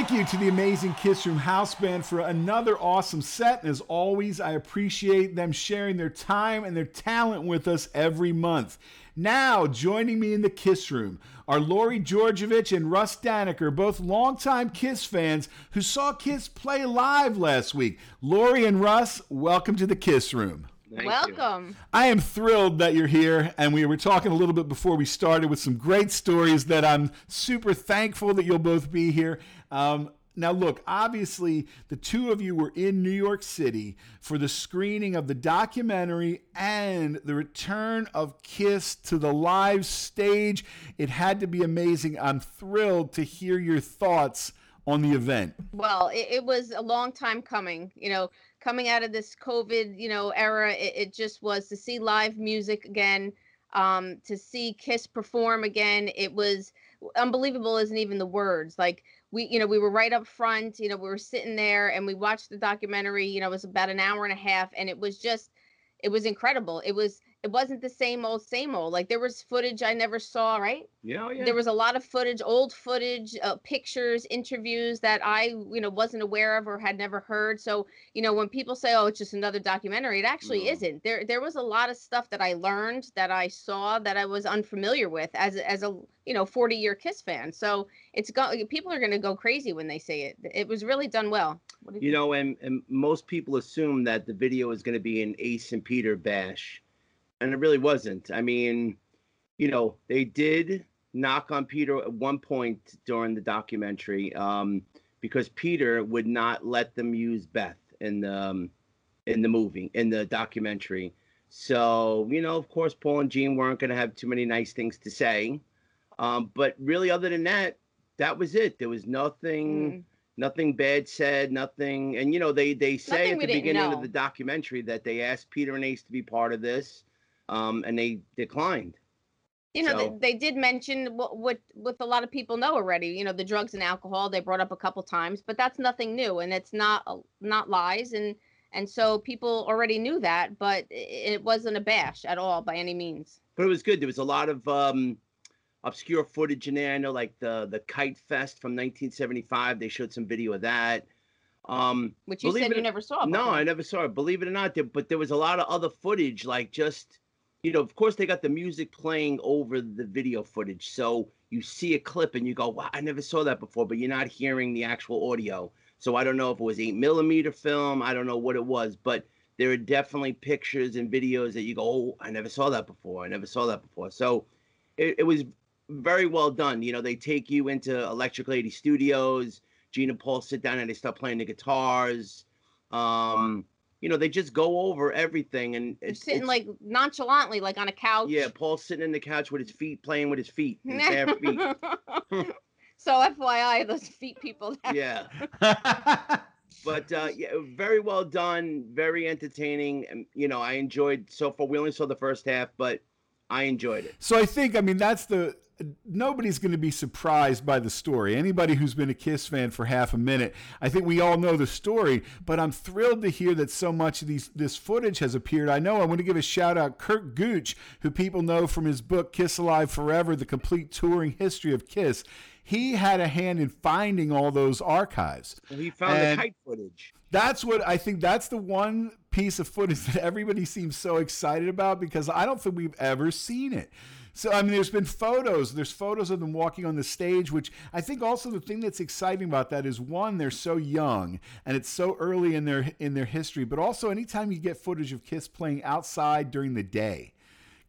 Thank you to the amazing Kiss Room House Band for another awesome set. And as always, I appreciate them sharing their time and their talent with us every month. Now, joining me in the Kiss Room are Lori Georgievich and Russ Daneker, both longtime Kiss fans who saw Kiss play live last week. Lori and Russ, welcome to the Kiss Room. Thank Welcome. I am thrilled that you're here, and we were talking a little bit before we started with some great stories that I'm super thankful that you'll both be here. Um, now, look, obviously, the two of you were in New York City for the screening of the documentary and the return of Kiss to the live stage. It had to be amazing. I'm thrilled to hear your thoughts on the event. Well, it, it was a long time coming. You know, coming out of this COVID, you know, era, it, it just was to see live music again, um, to see Kiss perform again. It was unbelievable, isn't even the words. Like we, you know, we were right up front. You know, we were sitting there and we watched the documentary. You know, it was about an hour and a half, and it was just, it was incredible. It was it wasn't the same old same old. Like there was footage I never saw, right? Yeah, oh, yeah. There was a lot of footage, old footage, uh, pictures, interviews that I, you know, wasn't aware of or had never heard. So, you know, when people say, "Oh, it's just another documentary," it actually No. isn't. There, there was a lot of stuff that I learned, that I saw, that I was unfamiliar with as, a- as a, you know, 40 year Kiss fan. So it's go, people are going to go crazy when they say it. It was really done well. What do You know, and, and most people assume that the video is going to be an Ace and Peter bash, and it really wasn't. I mean, you know, they did knock on Peter at one point during the documentary um, because Peter would not let them use Beth in the um, in the movie in the documentary. So you know, of course, Paul and Gene weren't going to have too many nice things to say. Um, but really, other than that, that was it. There was nothing Mm. nothing bad said, nothing. And you know, they they say Nothing at the beginning know. of the documentary that they asked Peter and Ace to be part of this, um, and they declined. you know, So- they, they did mention what, what what a lot of people know already. You know, the drugs and alcohol they brought up a couple times, but that's nothing new, and it's not a- not lies, and and so people already knew that, but it wasn't a bash at all by any means. But it was good. There was a lot of um, obscure footage in there. I know, like the the Kite Fest from 1975. They showed some video of that. Um, Which you said it you never saw. No. I never saw it. Believe it or not, there, but there was a lot of other footage, like just, you know, of course they got the music playing over the video footage, so you see a clip and you go, "Wow, I never saw that before," but you're not hearing the actual audio. So I don't know if it was eight millimeter film. I don't know what it was, but there are definitely pictures and videos that you go, "Oh, I never saw that before. I never saw that before." So it, it was very well done. You know, they take you into Electric Lady Studios. Gene and Paul sit down and they start playing the guitars. Um, you know, they just go over everything and it's, sitting it's- like nonchalantly, like on a couch. yeah, Paul's sitting in the couch with his feet playing with his feet, his bare feet. so FYI, those feet people. Yeah. but uh, yeah, very well done, very entertaining, and you know, I enjoyed so far. We only saw the first half, but I enjoyed it. So I think, I mean, that's the. Nobody's going to be surprised by the story. Anybody who's been a Kiss fan for half a minute, I think we all know the story. But I'm thrilled to hear that so much of these this footage has appeared. I know I want to give a shout out Curt Gooch, who people know from his book Kiss Alive Forever: The Complete Touring History of Kiss. He had a hand in finding all those archives. He found And- the kite footage. That's what I think. That's the one piece of footage that everybody seems so excited about because I don't think we've ever seen it. So I mean, there's been photos. There's photos of them walking on the stage, which I think also the thing that's exciting about that is one, they're so young and it's so early in their in their history. But also, anytime you get footage of Kiss playing outside during the day,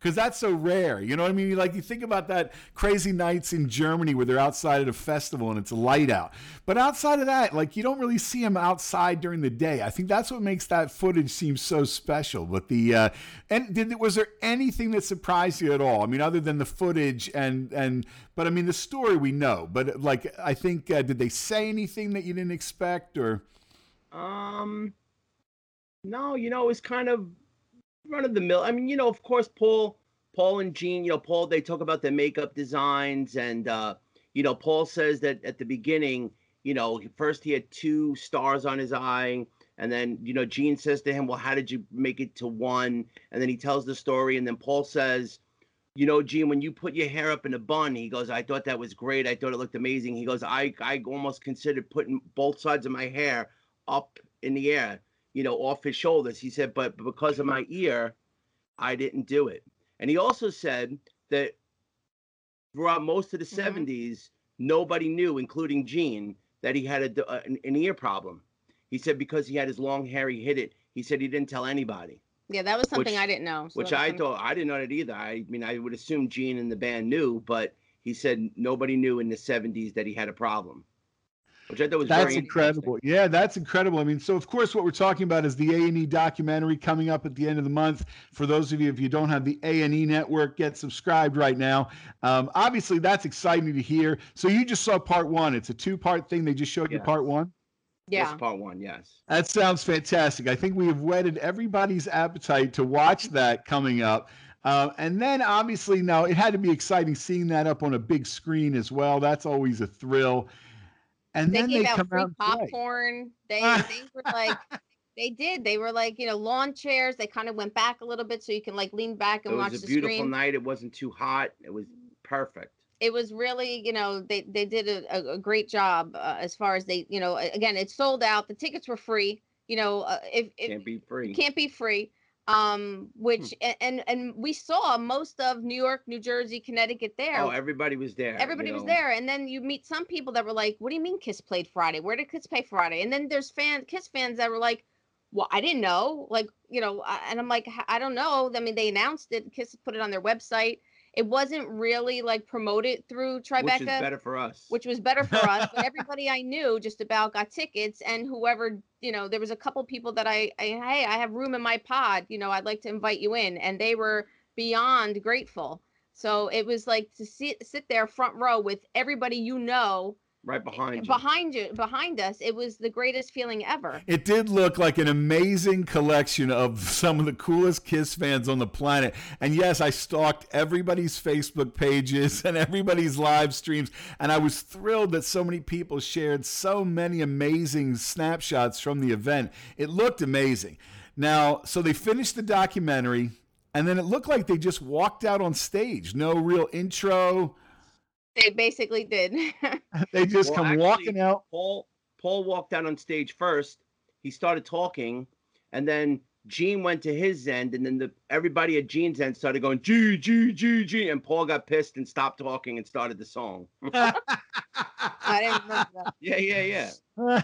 because that's so rare. You know what I mean? Like you think about that crazy nights in Germany where they're outside at a festival and it's light out. But outside of that, like you don't really see them outside during the day. I think that's what makes that footage seem so special. But the uh, and did was there anything that surprised you at all? I mean, other than the footage and and but I mean the story we know. But like I think uh, did they say anything that you didn't expect or? Um, no, you know, it was kind of run of the mill. I mean, you know, of course, Paul, Paul and Gene, you know, Paul, they talk about their makeup designs, and uh, you know, Paul says that at the beginning, you know, first he had two stars on his eye, and then you know, Gene says to him, "Well, how did you make it to one?" And then he tells the story, and then Paul says. You know, Gene, when you put your hair up in a bun, he goes, I thought that was great. I thought it looked amazing. He goes, I, I almost considered putting both sides of my hair up in the air, you know, off his shoulders. He said, but because of my ear, I didn't do it. And he also said that throughout most of the 70s, nobody knew, including Gene, that he had a, uh, an, ear problem. He said because he had his long hair, he hid it. He said he didn't tell anybody. Yeah, that was something Which- I didn't know. so Which I thought I didn't know that either. I mean, I would assume Gene and the band knew, but he said nobody knew in the '70s that he had a problem, which I thought was That's very incredible. Yeah, that's incredible. I mean, so of course, what we're talking about is the A and E documentary coming up at the end of the month. For those of you, if you don't have the A and E network, get subscribed right now. Um, obviously, that's exciting to hear. So you just saw part one. It's a two-part thing. They just showed you part one. Yeah. That's part one. Yes. That sounds fantastic. I think we have whetted everybody's appetite to watch that coming up. Uh, and then obviously now it had to be exciting seeing that up on a big screen as well. That's always a thrill. And They then gave they out come free out popcorn. They they were like They did. They were like, you know, lawn chairs. They kind of went back a little bit so you can like lean back and watch the It was a beautiful screen. night. It wasn't too hot. It was perfect. It was really, you know, they they did a, a, a great job uh, as far as they, you know, again, it sold out. The tickets were free. You know, uh, if, if Can't be free. can't be free. Um, which Hmm. and and we saw most of New York, New Jersey, Connecticut there. Oh, everybody was there. Everybody was know. there, and then you meet some people that were like, "What do you mean Kiss played Friday? Where did Kiss play Friday?" And then there's fan Kiss fans that were like, "Well, I didn't know." Like, you know, I- and I'm like, "I don't know." I mean, they announced it. Kiss put it on their website. It wasn't really like promoted through Tribeca, Which is better for us. which was better for us. But everybody I knew just about got tickets, and whoever you know, there was a couple people that I, I hey, I have room in my pod. You know, I'd like to invite you in, and they were beyond grateful. So it was like to sit sit there front row with everybody you know right behind you. behind you behind us. It was the greatest feeling ever. It did look like an amazing collection of some of the coolest Kiss fans on the planet. And yes, I stalked everybody's Facebook pages and everybody's live streams. And I was thrilled that so many people shared so many amazing snapshots from the event. It looked amazing. Now, so they finished the documentary, and then it looked like they just walked out on stage. No real intro. They basically did. They just Well, come actually, walking out. Paul Paul walked out on stage first. He started talking, and then Gene went to his end, and then the everybody at Gene's end started going G G G G, and Paul got pissed and stopped talking and started the song. I didn't remember that. Yeah, yeah, yeah.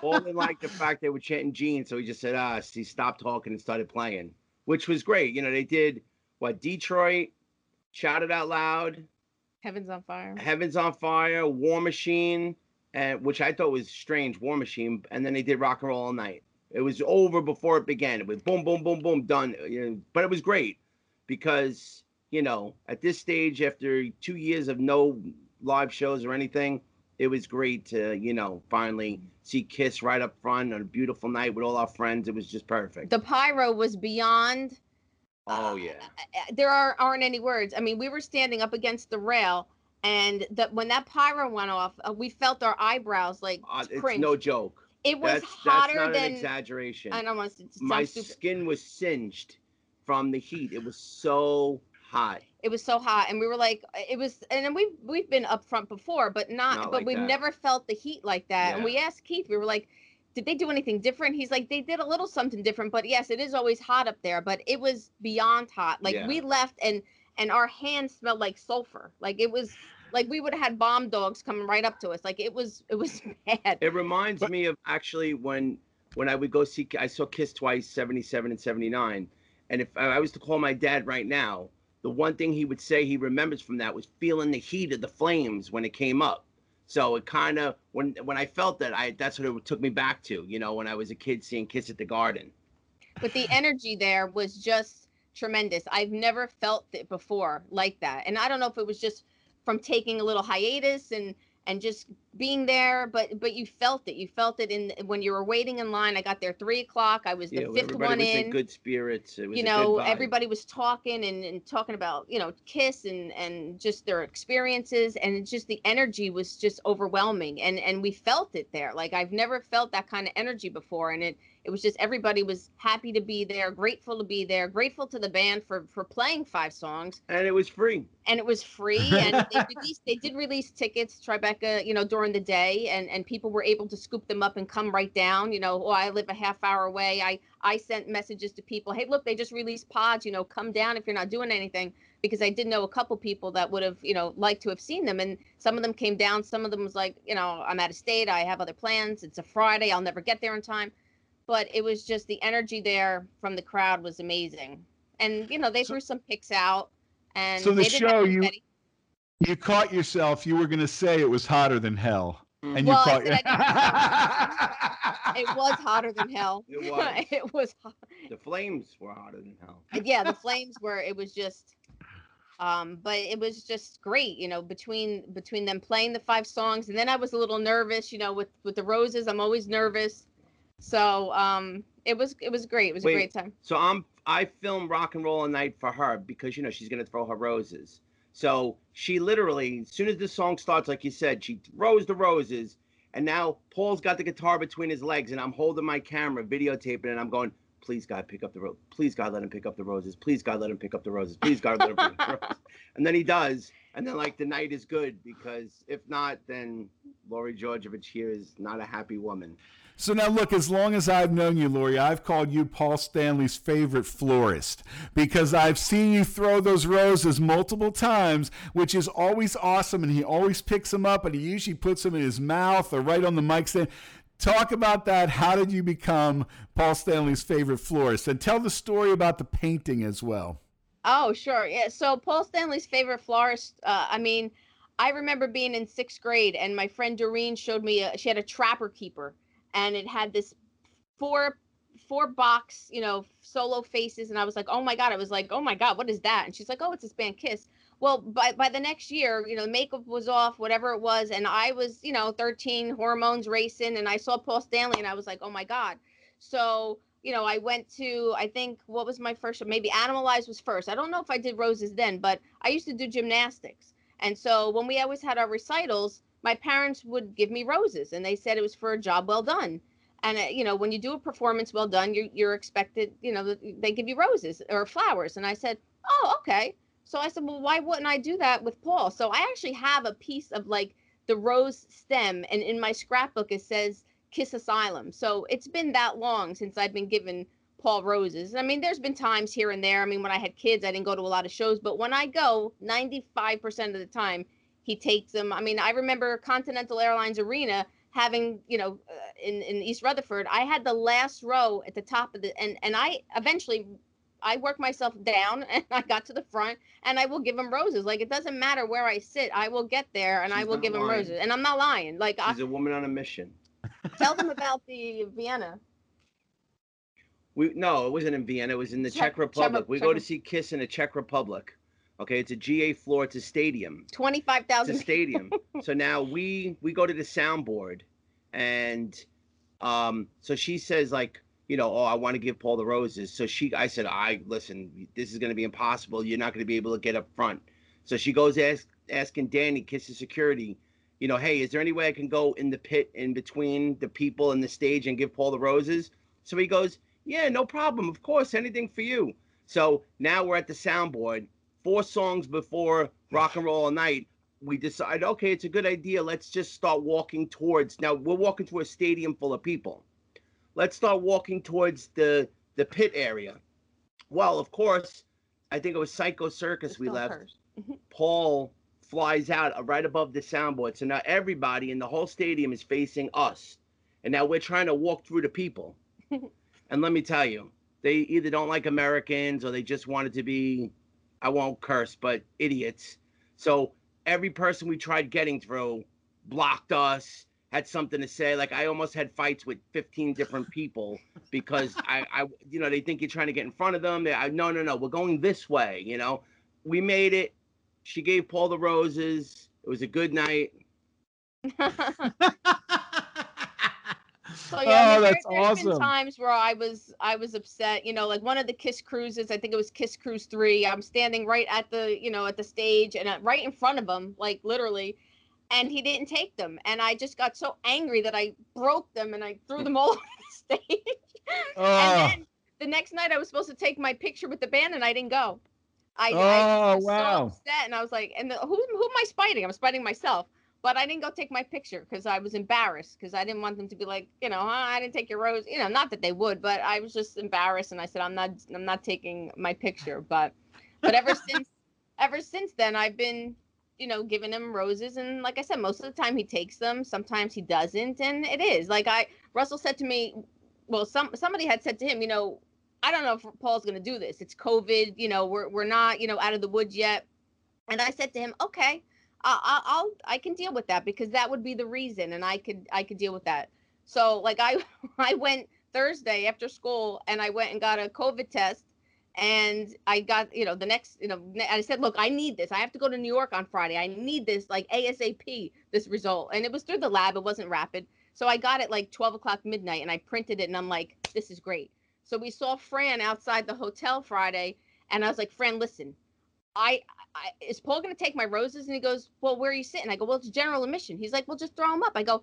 Paul didn't like the fact they were chanting Gene, so he just said, ah, he stopped talking and started playing, which was great. You know, they did what Detroit, Shout It Out Loud, Heaven's on fire. Heaven's on Fire, War Machine, and which I thought was strange, War Machine, and then they did Rock and Roll All Night. It was over before it began. It was boom, boom, boom, boom, done. Eh, you know, But it was great because you know at this stage, after two years of no live shows or anything, it was great to you know finally see Kiss right up front on a beautiful night with all our friends. It was just perfect. The pyro was beyond oh yeah. uh, there are aren't any words. I mean, we were standing up against the rail, and that when that pyro went off, uh, we felt our eyebrows like Uh, it's no joke. It was that's, hotter that's not than an exaggeration. I don't want to my stupid. skin was singed from the heat. It was so hot. It was so hot, and we were like, uh, it was, and then we've we've been up front before, but not, Not but like we've that. never felt the heat like that. And we asked Keith, we were like, did they do anything different? He's like, they did a little something different, but yes, it is always hot up there, but it was beyond hot. Like Yeah. we left, and and our hands smelled like sulfur. Like it was like we would have had bomb dogs coming right up to us. Like it was it was bad. It reminds me of actually when when I would go see I saw Kiss twice, 77 and 79. And if I was to call my dad right now, the one thing he would say he remembers from that was feeling the heat of the flames when it came up. So it kind of when when I felt that I that's what it took me back to, you know, when I was a kid seeing Kiss at the Garden. but the energy there was just tremendous. I've never felt it before like that. And I don't know if it was just from taking a little hiatus and and just being there, but but you felt it. You felt it in when you were waiting in line. I got there three o'clock. I was the Yeah, fifth everybody one was in. good spirits. It was you know, everybody was talking and, and talking about you know Kiss and and just their experiences, and it's just the energy was just overwhelming, and and we felt it there. Like I've never felt that kind of energy before, and it it was just everybody was happy to be there, grateful to be there, grateful to the band for for playing five songs, and it was free. and it was free, and they released they did release tickets Tribeca, you know, during the day, and and people were able to scoop them up and come right down. You know, oh, I live a half hour away. I I sent messages to people, hey, look, they just released pods. You know, come down if you're not doing anything, because I did know a couple people that would have, you know, liked to have seen them, and some of them came down. Some of them was like, you know, I'm out of state. I have other plans. It's a Friday. I'll never get there in time. But it was just the energy there from the crowd was amazing, and you know, they threw some picks out. And So the they show you confetti. you caught yourself. You were going to say it was hotter than hell, and you Well, I caught. said it was hotter than hell. It was. it was hot. The flames were hotter than hell. yeah, the flames were it was just um but it was just great, you know, between between them playing the five songs and then I was a little nervous, you know, with with the roses, I'm always nervous. So, um it was it was great. It was Wait, a great time. So I'm I filmed Rock and Roll All Night for her because you know she's gonna throw her roses. So she literally, as soon as the song starts, like you said, she throws the roses, And now Paul's got the guitar between his legs, and I'm holding my camera, videotaping, and I'm going, please God, pick up the rose. Please God, let him pick up the roses. Please God, let him pick up the roses. Please God, let him pick up the roses. And then he does. And then like the night is good because if not, then Lori Georgievich here is not a happy woman. So now, look, as long as I've known you, Lori, I've called you Paul Stanley's favorite florist because I've seen you throw those roses multiple times, which is always awesome. And he always picks them up and he usually puts them in his mouth or right on the mic stand. Talk about that. How did you become Paul Stanley's favorite florist? And tell the story about the painting as well. Oh, sure. Yeah. So Paul Stanley's favorite florist. Uh, I mean, I remember being in sixth grade, and my friend Doreen showed me. A, she had a trapper keeper, and it had this four four box, you know, solo faces, and I was like, oh my god. I was like, oh my god, what is that? And she's like, oh, it's this band Kiss. Well, by by the next year, you know, the makeup was off, whatever it was, and I was, you know, 13, hormones racing, and I saw Paul Stanley, and I was like, oh my god. So you know, I went to, I think, what was my first? Maybe Animalize was first. I don't know if I did Roses then, but I used to do gymnastics. And so when we always had our recitals, my parents would give me roses and they said it was for a job well done. And, uh, you know, when you do a performance well done, you're, you're expected, you know, they give you roses or flowers. And I said, oh, okay. So I said, well, why wouldn't I do that with Paul? So I actually have a piece of like the rose stem. And in my scrapbook, it says, Kiss Asylum. So it's been that long since I've been given Paul roses. I mean, there's been times here and there. I mean, when I had kids, I didn't go to a lot of shows, but when I go, 95% of the time, he takes them. I mean, I remember Continental Airlines Arena having, you know, uh, in in East Rutherford, I had the last row at the top of the and and I eventually I worked myself down and I got to the front and I will give him roses. Like it doesn't matter where I sit, I will get there and I will give him lying. roses. And I'm not lying. Like I, She's a woman on a mission. tell them about the Vienna. We no, it wasn't in Vienna. It was in the Czech- Czech, Czech Republic. Re- we Czech go to see Kiss in the Czech Republic. Okay, it's a GA floor. It's a stadium. Twenty five thousand. It's a stadium. so now we we go to the soundboard, and um, so she says like, you know, oh, I want to give Paul the roses. So she, I said, I listen, this is going to be impossible. You're not going to be able to get up front. So she goes ask, asking Danny, Kiss's security, you know, hey, is there any way I can go in the pit in between the people and the stage and give Paul the roses? So he goes, yeah, no problem. Of course, anything for you. So now we're at the soundboard. Four songs before Rock and Roll All Night, we decide, okay, it's a good idea. Let's just start walking towards. Now we're walking to a stadium full of people. Let's start walking towards the the pit area. Well, of course, I think it was Psycho Circus we left. Paul flies out uh, right above the soundboard. So now everybody in the whole stadium is facing us. And now we're trying to walk through the people. and let me tell you, they either don't like Americans or they just wanted to be, I won't curse, but idiots. So every person we tried getting through blocked us, had something to say. Like I almost had fights with 15 different people because I, I, you know, they think you're trying to get in front of them. They, I, no, no, no, we're going this way. You know, we made it. She gave Paul the roses. It was a good night. So yeah, I Oh, mean, that's there, has been awesome. times where I was I was upset. You know, like one of the Kiss cruises. I think it was Kiss Cruise Three. I'm standing right at the you know at the stage and uh, right in front of him, like literally, and he didn't take them. And I just got so angry that I broke them and I threw them all over the stage. Oh. And then the next night I was supposed to take my picture with the band and I didn't go. I, I Oh, was wow. so upset and I was like, and the, who who am I spiting? I'm spiting myself. But I didn't go take my picture because I was embarrassed because I didn't want them to be like, you know, huh, I didn't take your rose. You know, not that they would, but I was just embarrassed and I said, I'm not, I'm not taking my picture. But, but ever since, ever since then, I've been, you know, giving him roses and like I said, most of the time he takes them. Sometimes he doesn't, and it is like I Russell said to me, well, some somebody had said to him, you know, I don't know if Paul's going to do this. It's COVID, you know, we're we're not, you know, out of the woods yet. And I said to him, okay, I'll, I'll, I'll can deal with that because that would be the reason, and I could I could deal with that. So like I I went Thursday after school and I went and got a COVID test, and I got you know the next you know I said look I need this. I have to go to New York on Friday. I need this like ASAP this result. And it was through the lab. It wasn't rapid. So I got it like 12 o'clock midnight and I printed it and I'm like this is great. So we saw Fran outside the hotel Friday and I was like Fran listen I, I is Paul going to take my roses? And he goes, well, where are you sitting? I go, well, it's general admission. He's like, well, just throw them up. I go,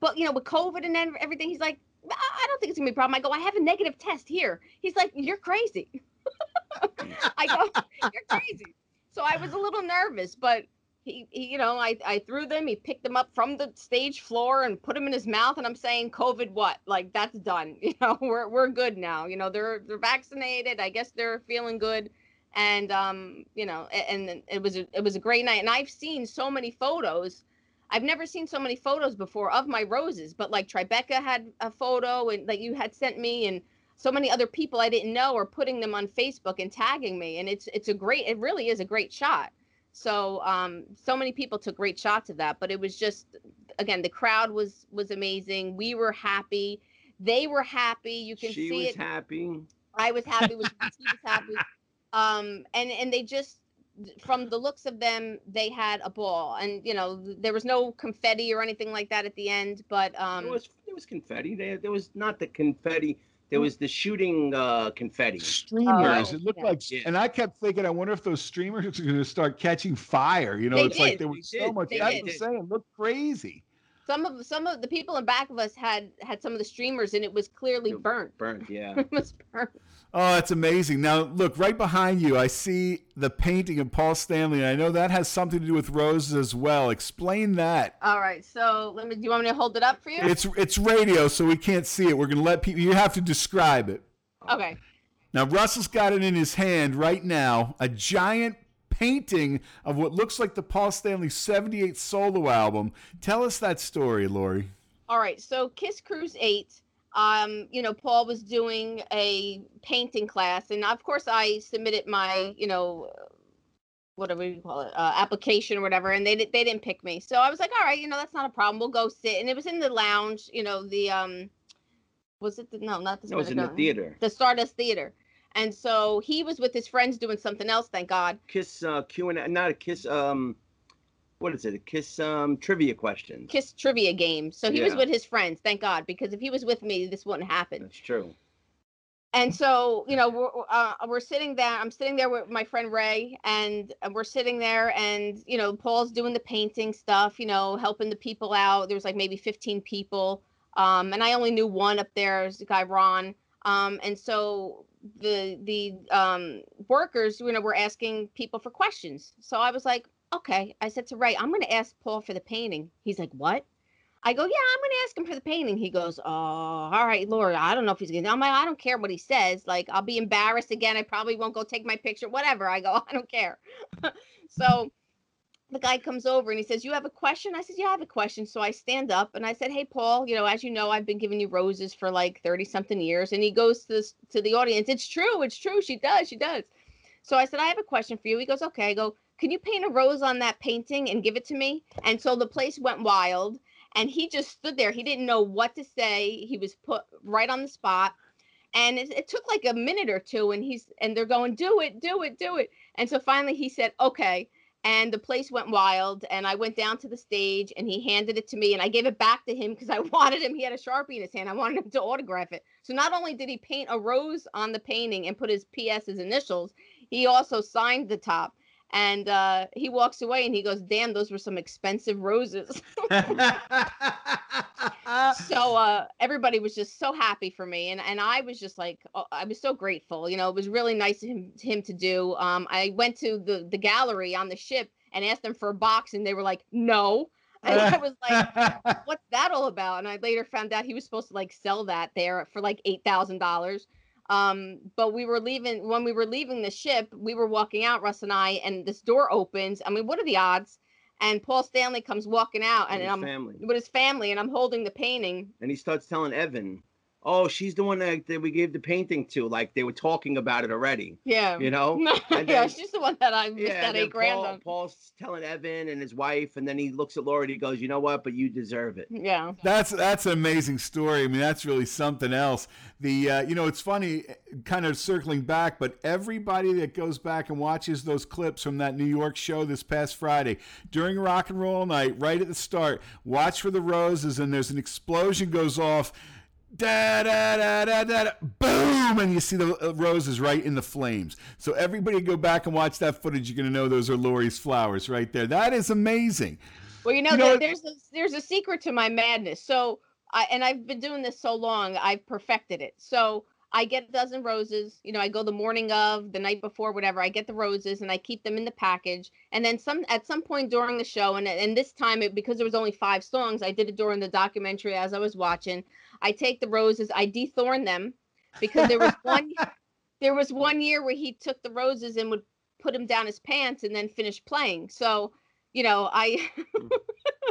but you know, with COVID and everything, he's like, I don't think it's gonna be a problem. I go, I have a negative test here. He's like, you're crazy. I go, you're crazy. So I was a little nervous, but he, he you know, I, I threw them. He picked them up from the stage floor and put them in his mouth. And I'm saying, COVID, what? Like that's done. You know, we're we're good now. You know, they're they're vaccinated. I guess they're feeling good. And um, you know, and, it was a, it was a great night. And I've seen so many photos. I've never seen so many photos before of my roses. But like Tribeca had a photo, and that you had sent me, and so many other people I didn't know are putting them on Facebook and tagging me. And it's it's a great. It really is a great shot. So um, so many people took great shots of that, but it was just again the crowd was was amazing. We were happy. They were happy. You can see it. She see was it. happy. I was happy. Was he was happy. Um, and and they just from the looks of them, they had a ball. And you know there was no confetti or anything like that at the end, but um, There was there was confetti. There there was not the confetti. There was the shooting uh, confetti. Streamers. Oh, it looked like, and I kept thinking, I wonder if those streamers are going to start catching fire. You know, They it's like there was They so did. much. They That's did. what I'm saying. It looked crazy. some of some of the people in back of us had had some of the streamers, and it was clearly burnt. Burnt, yeah. it was burnt. Oh, that's amazing. Now, look, right behind you, I see the painting of Paul Stanley, and I know that has something to do with roses as well. Explain that. All right, so let me. Do you want me to hold it up for you? It's it's radio, so we can't see it. We're going to let people, you have to describe it. okay. Now, Russell's got it in his hand right now a giant painting of what looks like the Paul Stanley 78 solo album. Tell us that story, Lori. All right, so Kiss Cruise 8, um, you know, Paul was doing a painting class, and of course I submitted my, you know, whatever you call it, uh, application or whatever, and they, they didn't pick me. So I was like, all right, you know, that's not a problem. We'll go sit. And it was in the lounge, you know, the, um, was it the, no, not the It was in the theater. The Stardust Theater. And so he was with his friends doing something else, thank God. Kiss uh, Q and not a kiss. Um, what is it? A kiss um trivia questions. Kiss trivia game. So he was with his friends, thank God, because if he was with me, this wouldn't happen. That's true. and so you know we're uh, we're sitting there i'm sitting there with my friend ray and we're sitting there and you know paul's doing the painting stuff you know helping the people out There's like maybe 15 people um, and i only knew one up there is the guy ron um, and so the the um, workers you know were asking people for questions so i was like okay i said to ray i'm going to ask paul for the painting he's like what I go, yeah, I'm gonna ask him for the painting. He goes, oh, all right, Laura. I don't know if he's gonna. I'm like, I don't care what he says. Like, I'll be embarrassed again. I probably won't go take my picture. Whatever. I go, I don't care. so the guy comes over and he says, you have a question? I said, yeah, I have a question. So I stand up and I said, hey, Paul. You know, as you know, I've been giving you roses for like thirty something years. And he goes to this, to the audience. It's true. It's true. She does. She does. So I said, I have a question for you. He goes, okay. I go, can you paint a rose on that painting and give it to me? And so the place went wild and he just stood there. He didn't know what to say. He was put right on the spot. And it, it took like a minute or two, and he's and they're going, do it, do it, do it. And so finally he said, okay. And the place went wild. And I went down to the stage and he handed it to me. And I gave it back to him because I wanted him. He had a Sharpie in his hand. I wanted him to autograph it. So not only did he paint a rose on the painting and put his PS, his initials, he also signed the top. And uh, he walks away and he goes, damn, those were some expensive roses. so uh, everybody was just so happy for me, and and I was just like, oh, I was so grateful. You know, it was really nice of him, him to do. Um, I went to the the gallery on the ship and asked them for a box, and they were like, no. And I was like, what's that all about? And I later found out he was supposed to like sell that there for like eight thousand dollars. Um, but we were leaving when we were leaving the ship, we were walking out, Russ and I, and this door opens. I mean, what are the odds? And Paul Stanley comes walking out, and his I'm family. with his family, and I'm holding the painting. and he starts telling Evan, "Oh, she's the one that, that we gave the painting to." Like they were talking about it already. Yeah, You know. And yeah, then- she's the one that I missed yeah, that and then eight grand Paul, on. Paul's telling Evan and his wife, and then he looks at Laura and he goes, "You know what? But you deserve it." Yeah. That's that's an amazing story. I mean, that's really something else. The uh, you know, it's funny, kind of circling back, but everybody that goes back and watches those clips from that New York show this past Friday during Rock and Roll Night, right at the start, watch for the roses, and there's an explosion goes off. Da, da, da, da, da, da, boom, and you see the uh, roses right in the flames. So everybody go back and watch that footage. You're going to know those are Lori's flowers right there. That is amazing. Well, you know, You know there- there's a, there's a secret to my madness. So I and I've been doing this so long, I've perfected it. So I get a dozen roses. You know, I go the morning of, the night before, whatever. I get the roses and I keep them in the package. And then some at some point during the show, and and this time it because there was only five songs, I did it during the documentary as I was watching. I take the roses, I dethorn them because there was one there was one year where he took the roses and would put them down his pants and then finish playing. So, you know, I hmm.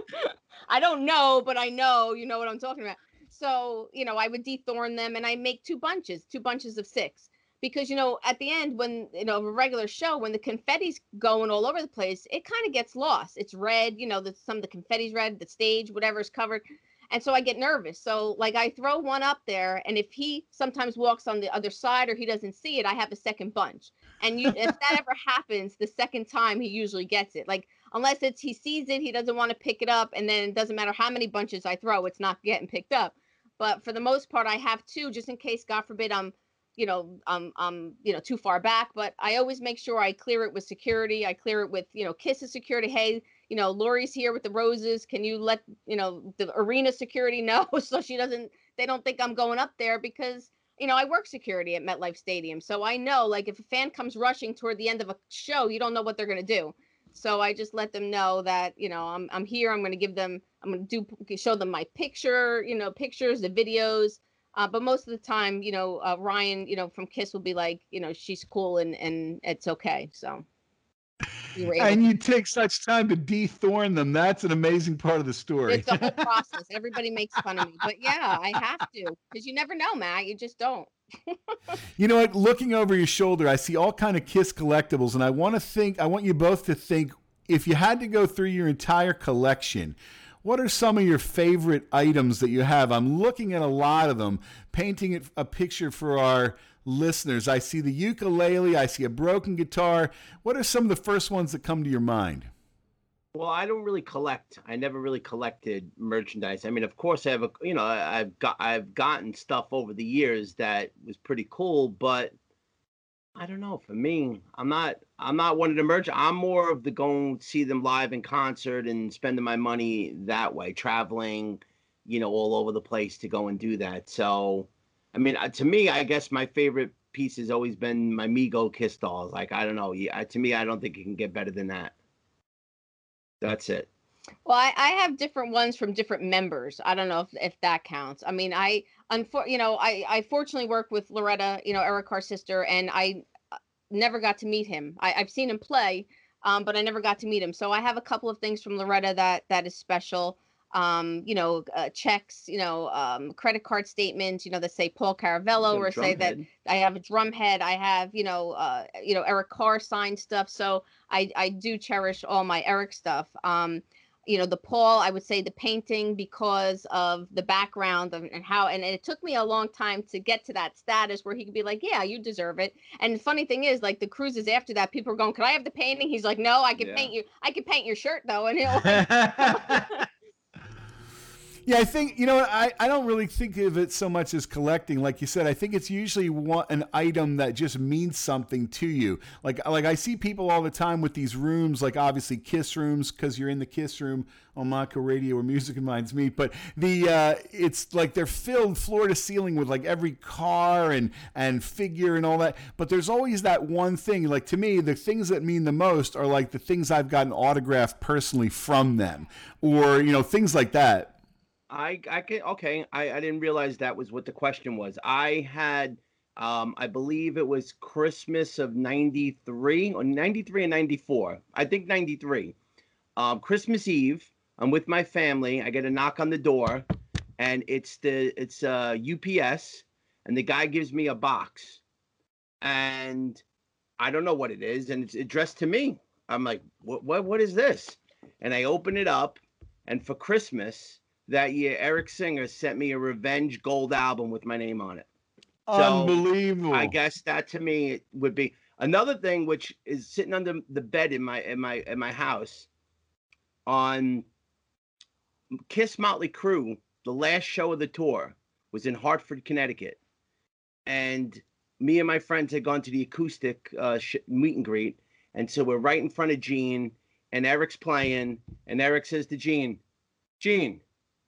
I don't know, but I know you know what I'm talking about. So, you know, I would dethorn them and I make two bunches, two bunches of six. Because you know, at the end, when you know a regular show, when the confetti's going all over the place, it kind of gets lost. It's red, you know, the, some of the confetti's red, the stage, whatever's covered, and so I get nervous. So like I throw one up there, and if he sometimes walks on the other side or he doesn't see it, I have a second bunch. And you, if that ever happens, the second time he usually gets it. Like unless it's he sees it, he doesn't want to pick it up, and then it doesn't matter how many bunches I throw, it's not getting picked up. But for the most part, I have two just in case, God forbid, I'm, you know, um, um, you know, too far back. But I always make sure I clear it with security. I clear it with, you know, Kiss's security. Hey, you know, Lori's here with the roses. Can you let, you know, the arena security know so she doesn't, they don't think I'm going up there because you know, I work security at MetLife Stadium, so I know like if a fan comes rushing toward the end of a show, you don't know what they're going to do. So I just let them know that you know I'm I'm here. I'm going to give them. I'm going to do show them my picture. You know, pictures, the videos. Uh, but most of the time, you know, uh, Ryan, you know, from Kiss will be like, you know, she's cool and and it's okay. So. We were And you take such time to dethorn them. That's an amazing part of the story. It's a whole process. Everybody makes fun of me, but yeah, I have to because you never know, Matt. You just don't. You know what? Looking over your shoulder, I see all kind of Kiss collectibles, and I want to think. I want you both to think. If you had to go through your entire collection, what are some of your favorite items that you have? I'm looking at a lot of them, painting a picture for our listeners. I see the ukulele. I see a broken guitar. What are some of the first ones that come to your mind? Well, I don't really collect. I never really collected merchandise. I mean, of course, I have a you know I've got I've gotten stuff over the years that was pretty cool, but I don't know. For me, I'm not I'm not one of the merch. I'm more of the going see them live in concert and spending my money that way, traveling, you know, all over the place to go and do that. So, I mean, uh, to me, I guess my favorite piece has always been my Mego Kiss dolls. Like I don't know, yeah, to me, I don't think it can get better than that. That's it. Well, I, I have different ones from different members. I don't know if, if that counts. I mean, I, unfor- you know, I, I fortunately work with Loretta, you know, Eric Carr's sister, and I uh, never got to meet him. I, I've seen him play, um, but I never got to meet him. So I have a couple of things from Loretta that that is special. Um, you know, uh, checks, you know, um, credit card statements, you know, that say Paul Caravello or say that. I have a drum head. I have, you know, uh, you know, Eric Carr signed stuff. So I, I do cherish all my Eric stuff. Um, you know, the Paul, I would say the painting because of the background of, and how, and it took me a long time to get to that status where he could be like, yeah, you deserve it. And the funny thing is, like the cruises after that, people are going, can I have the painting? He's like, no, I can Yeah. paint you. I can paint your shirt though. And he'll Yeah, I think you know I, I don't really think of it so much as collecting. Like you said, I think it's usually one, an item that just means something to you. Like like I see people all the time with these rooms, like obviously Kiss rooms, because you're in the Kiss room on Monaco Radio where music and minds meet. But the uh, it's like they're filled floor to ceiling with like every car and and figure and all that. But there's always that one thing. Like to me, the things that mean the most are like the things I've gotten autographed personally from them, or you know things like that. I I can okay. I I didn't realize that was what the question was. I had um I believe it was Christmas of 93 or 93 and 94. I think 93. Um Christmas Eve, I'm with my family. I get a knock on the door and it's the it's uh UPS and the guy gives me a box. And I don't know what it is and it's addressed to me. I'm like, "What what what is this?" And I open it up and for Christmas that year, Eric Singer sent me a Revenge Gold album with my name on it. Unbelievable. I guess that to me would be another thing, which is sitting under the bed in my in my in my house. On Kiss Motley Crue, the last show of the tour was in Hartford, Connecticut, and me and my friends had gone to the acoustic uh, sh- meet and greet, and so we're right in front of Gene, and Eric's playing, And Eric says to Gene, Gene,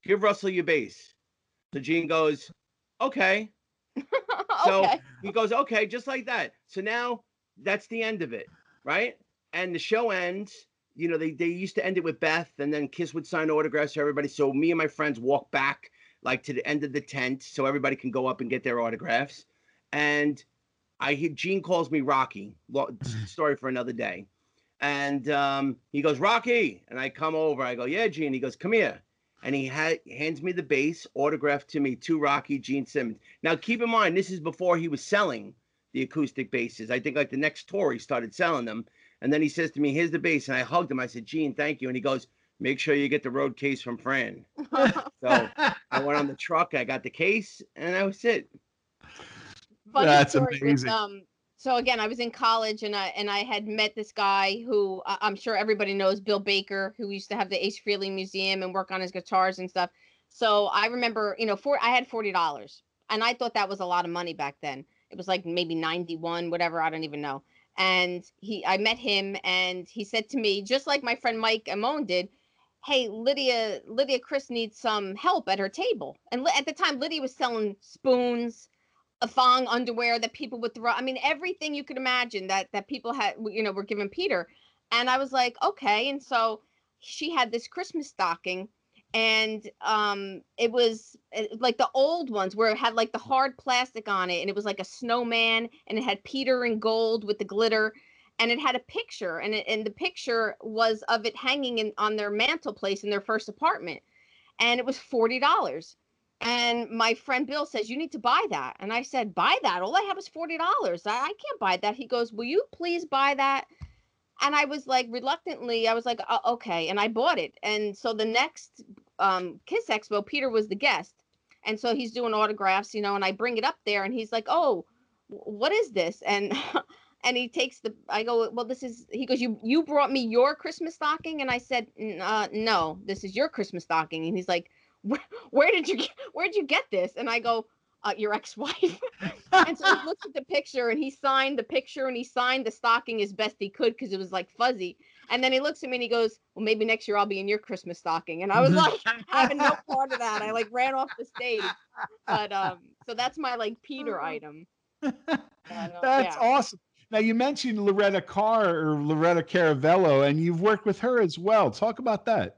give Russell your bass. So Gene goes, okay. So Okay. he goes, okay, just like that. So now that's the end of it, right? And the show ends. You know, they, they used to end it with Beth, and then Kiss would sign autographs for everybody. So me and my friends walk back like to the end of the tent so everybody can go up and get their autographs. And I hear Gene calls me Rocky. Lo- story for another day. And um, he goes, Rocky. And I come over. I go, Yeah, Gene. He goes, Come here. And he ha- hands me the bass autographed to me to Rocky Gene Simmons. Now, keep in mind, this is before he was selling the acoustic basses. I think like the next tour, he started selling them. And then he says to me, Here's the bass. And I hugged him. I said, Gene, thank you. And he goes, Make sure you get the road case from Fran. so I went on the truck. I got the case, and that was it. funny That's story with, amazing. um so again i was in college and i and i had met this guy who i'm sure everybody knows bill baker who used to have the ace frehley museum and work on his guitars and stuff. So i remember you know for i had $40 and i thought that was a lot of money back then. It was like maybe 91 whatever i don't even know. And he i met him and he said to me just like my friend mike amon did hey lydia lydia Criss needs some help at her table. And at the time lydia was selling spoons a thong underwear that people would throw. I mean, everything you could imagine that that people had, you know, were giving Peter. And I was like, okay. And so she had this Christmas stocking, and um, it was uh, like the old ones where it had like the hard plastic on it, and it was like a snowman, and it had Peter in gold with the glitter. And it had a picture, and it, and the picture was of it hanging in on their mantelpiece in their first apartment, and it was forty dollars. And my friend Bill says, You need to buy that. And I said, Buy that? All I have is $40. I, I can't buy that. He goes, Will you please buy that? And I was like, reluctantly, I was like, "Uh, Okay. And I bought it. And so the next um, Kiss Expo, Peter was the guest. And so he's doing autographs, you know, and I bring it up there and he's like, Oh, what is this? And and he takes the i go well this is he goes you you brought me your christmas stocking and i said uh, no this is your christmas stocking and he's like where, where did you get, where did you get this and i go uh, your ex-wife and so he looks at the picture and he signed the picture and he signed the stocking as best he could because it was like fuzzy and then he looks at me and he goes well maybe next year i'll be in your christmas stocking and i was like having no part of that i like ran off the stage but um so that's my like peter item That's yeah. awesome. Now you mentioned Loretta Carr or Loretta Caravello, and you've worked with her as well. Talk about that.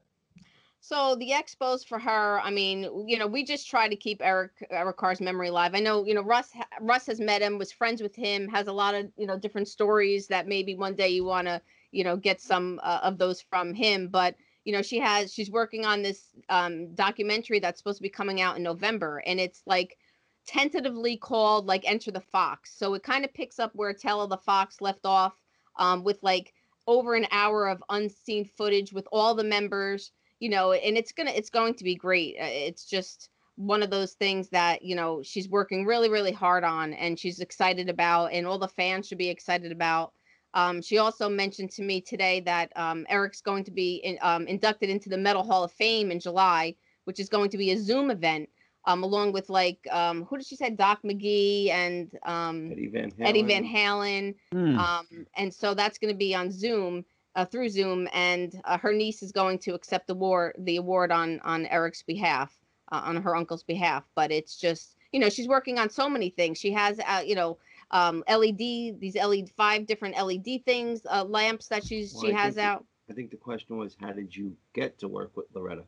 So the expos for her, I mean, you know, we just try to keep Eric Eric Carr's memory alive. I know, you know, Russ Russ has met him, was friends with him, has a lot of you know different stories that maybe one day you want to you know get some uh, of those from him. But you know, she has she's working on this um, documentary that's supposed to be coming out in November, and it's like tentatively called like Enter the Fox. So it kind of picks up where Tale of the Fox left off, um, with like over an hour of unseen footage with all the members you know and it's gonna it's going to be great Uh, it's just one of those things that you know she's working really really hard on and she's excited about and all the fans should be excited about um, she also mentioned to me today that um, eric's going to be in, um, inducted into the metal hall of fame in july which is going to be a zoom event um, along with like um, who did she say doc mcgee and um, Eddie Van Halen. Eddie Van Halen. Um, and so that's going to be on Zoom, uh, through Zoom, and uh, her niece is going to accept the award, the award on on Eric's behalf, uh, on her uncle's behalf. But it's just, you know, she's working on so many things. She has, uh, you know, um, LED, these LED five different LED things, uh, lamps that she's Well, she I has think the- out. I think the question was, how did you get to work with Loretta?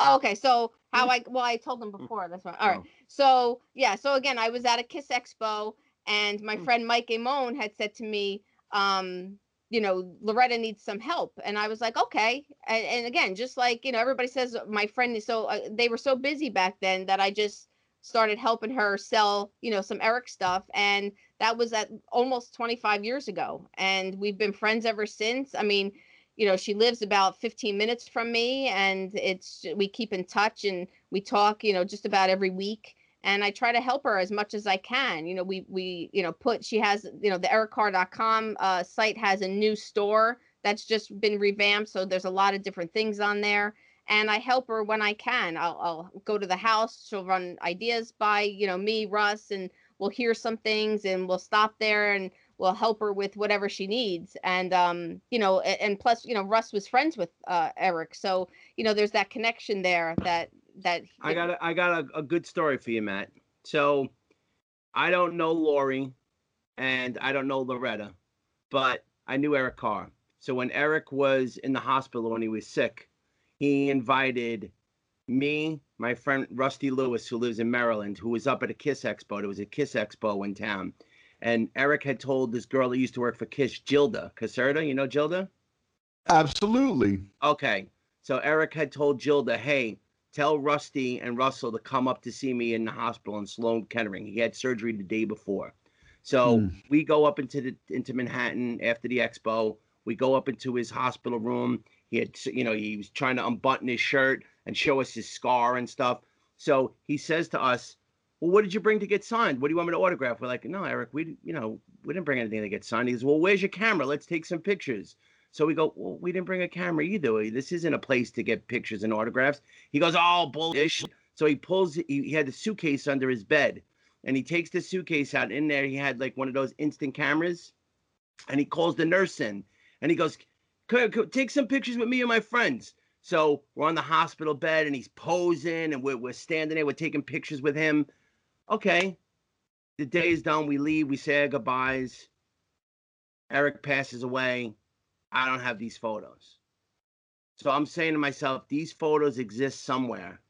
Oh, okay, so how I well I told them before. That's right. All right. So yeah, so again, I was at a Kiss Expo, and my friend Mike Amon had said to me, um, you know, Loretta needs some help, and I was like, okay. And, and again, just like you know, everybody says my friend is so uh, they were so busy back then that I just started helping her sell, you know, some Eric stuff, and that was at almost 25 years ago, and we've been friends ever since. I mean you know she lives about 15 minutes from me and it's we keep in touch and we talk you know just about every week and i try to help her as much as i can you know we we you know put she has you know the ericcarr.com uh, site has a new store that's just been revamped so there's a lot of different things on there and i help her when i can i'll, I'll go to the house she'll run ideas by you know me russ and we'll hear some things and we'll stop there and we'll help her with whatever she needs. And um, you know, and plus, you know, Russ was friends with uh, Eric, so you know, there's that connection there that that I got a, I got a, a good story for you, Matt. So I don't know Lori and I don't know Loretta, but I knew Eric Carr. So when Eric was in the hospital when he was sick, he invited me, my friend Rusty Lewis, who lives in Maryland, who was up at a Kiss Expo. There was a Kiss Expo in town. And Eric had told this girl that used to work for Kiss, Gilda Caserta. You know Gilda? Absolutely. Okay. So Eric had told Gilda, hey, tell Rusty and Russell to come up to see me in the hospital in Sloan Kettering. He had surgery the day before. So Hmm. we go up into the into Manhattan after the expo. We go up into his hospital room. He had, you know, he was trying to unbutton his shirt and show us his scar and stuff. So he says to us, "Well, what did you bring to get signed? What do you want me to autograph?" We're like, "No, Eric, we, you know, we didn't bring anything to get signed." He goes, "Well, where's your camera? Let's take some pictures." So we go, "Well, we didn't bring a camera either. This isn't a place to get pictures and autographs." He goes, "Oh, bullshit." So he pulls, he, he had the suitcase under his bed, and he takes the suitcase out. In there, he had like one of those instant cameras, and he calls the nurse in, and he goes, "C- c- "Take some pictures with me and my friends." So we're on the hospital bed, and he's posing, and we're, we're standing there, we're taking pictures with him. Okay, the day is done. We leave. We say our goodbyes. Eric passes away. I don't have these photos. So I'm saying to myself, these photos exist somewhere.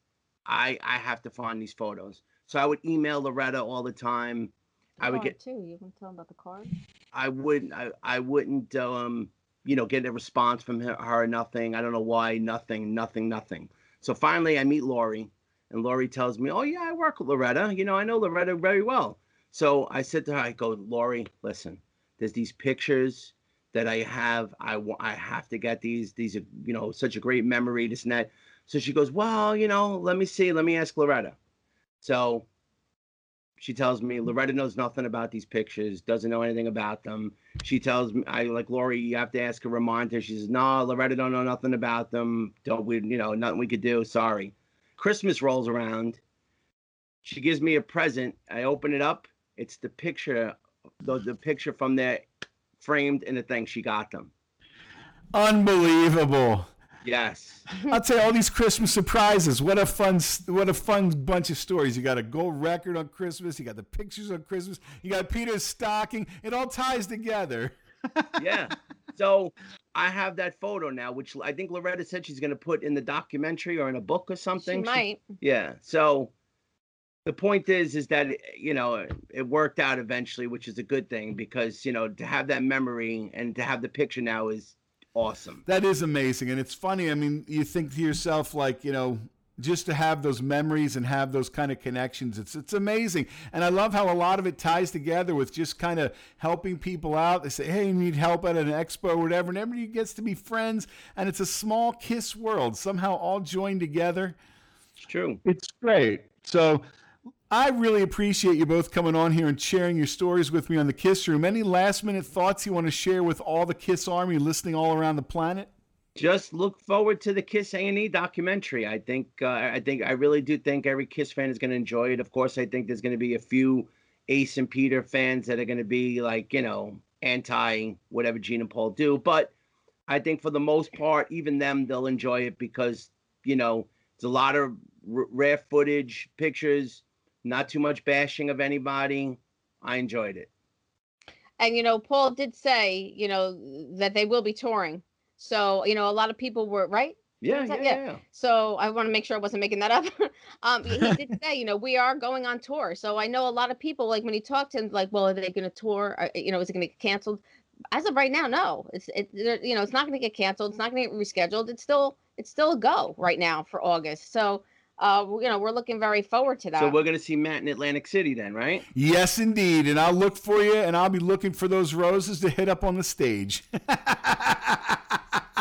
I I have to find these photos. So I would email Loretta all the time. I would get too. You can tell them about the card. I wouldn't I, I wouldn't um you know get a response from her, her nothing. I don't know why nothing nothing nothing. So finally I meet Lori and Lori tells me, "Oh yeah, I work with Loretta. You know, I know Loretta very well." So I said to her, I go, "Lori, listen. There's these pictures that I have. I I have to get these. These are, you know, such a great memory this and that." So she goes, "Well, you know, let me see. Let me ask Loretta." So she tells me Loretta knows nothing about these pictures, doesn't know anything about them. She tells me, I like Lori, you have to ask a reminder. She says, No, Loretta don't know nothing about them. Don't we, you know, nothing we could do. Sorry. Christmas rolls around. She gives me a present. I open it up. It's the picture, the, the picture from there framed in the thing. She got them. Unbelievable. Yes. I'll tell you all these Christmas surprises. What a fun, what a fun bunch of stories. You got a gold record on Christmas. You got the pictures on Christmas. You got Peter's stocking. It all ties together. yeah. So I have that photo now, which I think Loretta said she's going to put in the documentary or in a book or something. She might. yeah. So the point is, is that you know it worked out eventually, which is a good thing because you know to have that memory and to have the picture now is awesome. That is amazing. And it's funny. I mean, you think to yourself, like, you know, just to have those memories and have those kind of connections, it's it's amazing. And I love how a lot of it ties together with just kind of helping people out. They say, hey, you need help at an expo or whatever, and everybody gets to be friends. And it's a small kiss world, somehow all joined together. It's true. It's great. So I really appreciate you both coming on here and sharing your stories with me on the Kiss Room. Any last minute thoughts you want to share with all the Kiss Army listening all around the planet? Just look forward to the Kiss A and E documentary. I think uh, I think I really do think every Kiss fan is going to enjoy it. Of course, I think there's going to be a few Ace and Peter fans that are going to be like you know anti whatever Gene and Paul do, but I think for the most part, even them they'll enjoy it because you know it's a lot of r- rare footage, pictures, not too much bashing of anybody. I enjoyed it. And you know, Paul did say, you know, that they will be touring. So, you know, a lot of people were right. Yeah, yeah, yeah. So I want to make sure I wasn't making that up. um, he did say, you know, we are going on tour. So I know a lot of people, like when he talked to him, like, well, are they going to tour? Uh, You know, is it going to get canceled? As of right now, no. It's it, you know, it's not going to get canceled. It's not going to get rescheduled. It's still it's still a go right now for August. So, uh, you know, we're looking very forward to that. So we're going to see Matt in Atlantic City then, right? Yes, indeed. And I'll look for you, and I'll be looking for those roses to hit up on the stage.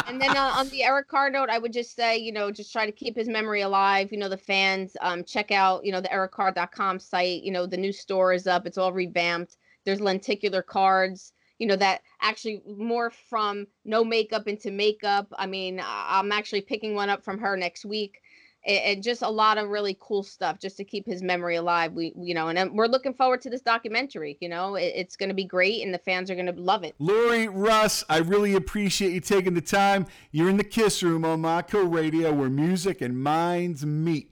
and then uh, on the Eric Carr note, I would just say, you know, just try to keep his memory alive. You know, the fans, um, check out, you know, the ericcarr.com site. You know, the new store is up. It's all revamped. There's lenticular cards, you know, that actually more from no makeup into makeup. I mean, I- I'm actually picking one up from her next week. And, just a lot of really cool stuff just to keep his memory alive. We, you know, and we're looking forward to this documentary. You know, it's going to be great, and the fans are going to love it. Lori, Russ, I really appreciate you taking the time. You're in the Kiss Room on Mako Radio where music and minds meet.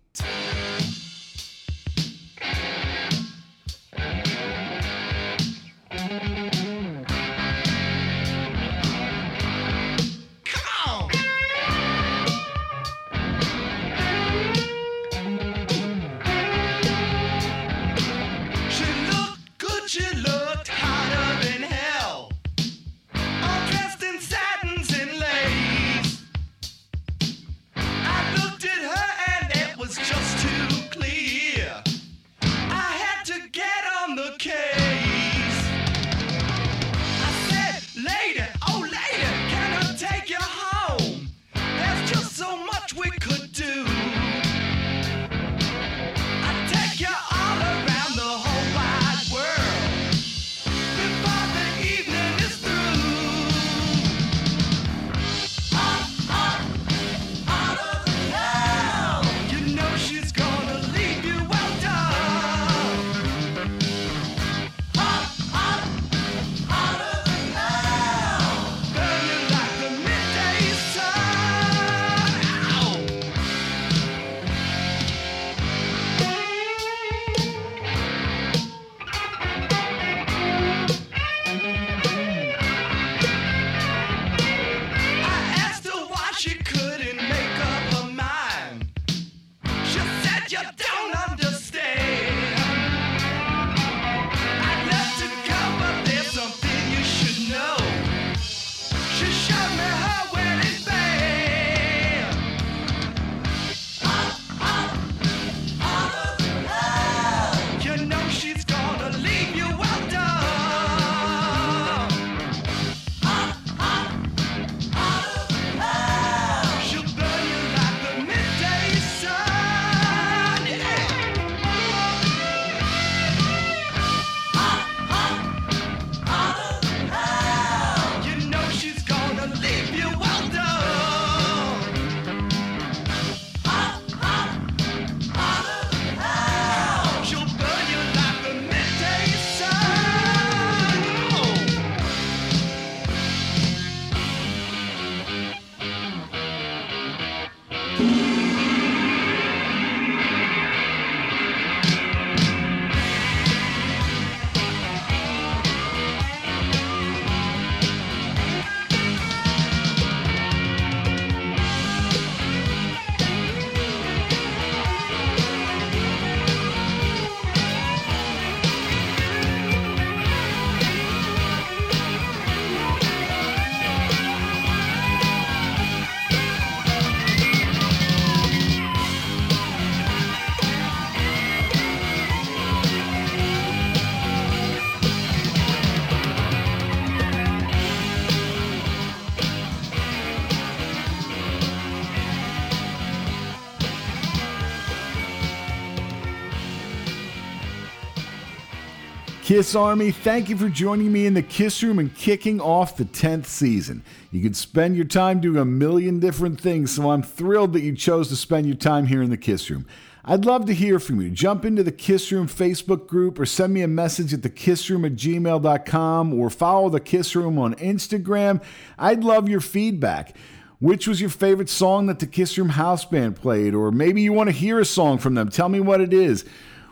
Kiss Army, thank you for joining me in the Kiss Room and kicking off the 10th season. You could spend your time doing a million different things, so I'm thrilled that you chose to spend your time here in the Kiss Room. I'd love to hear from you. Jump into the Kiss Room Facebook group or send me a message at thekissroom at gmail.com or follow the Kiss Room on Instagram. I'd love your feedback. Which was your favorite song that the Kiss Room House Band played? Or maybe you want to hear a song from them. Tell me what it is.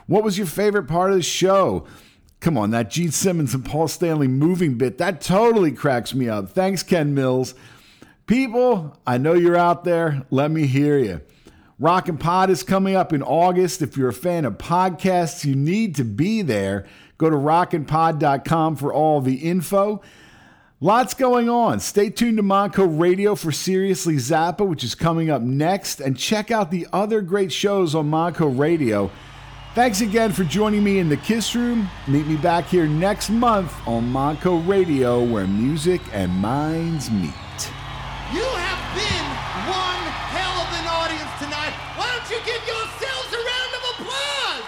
What was your favorite part of the show? Come on, that Gene Simmons and Paul Stanley moving bit, that totally cracks me up. Thanks, Ken Mills. People, I know you're out there. Let me hear you. Rockin' Pod is coming up in August. If you're a fan of podcasts, you need to be there. Go to rockinpod.com for all the info. Lots going on. Stay tuned to Monco Radio for Seriously Zappa, which is coming up next, and check out the other great shows on Monco Radio. Thanks again for joining me in the Kiss Room. Meet me back here next month on Monco Radio, where music and minds meet. You have been one hell of an audience tonight. Why don't you give yourselves a round of applause?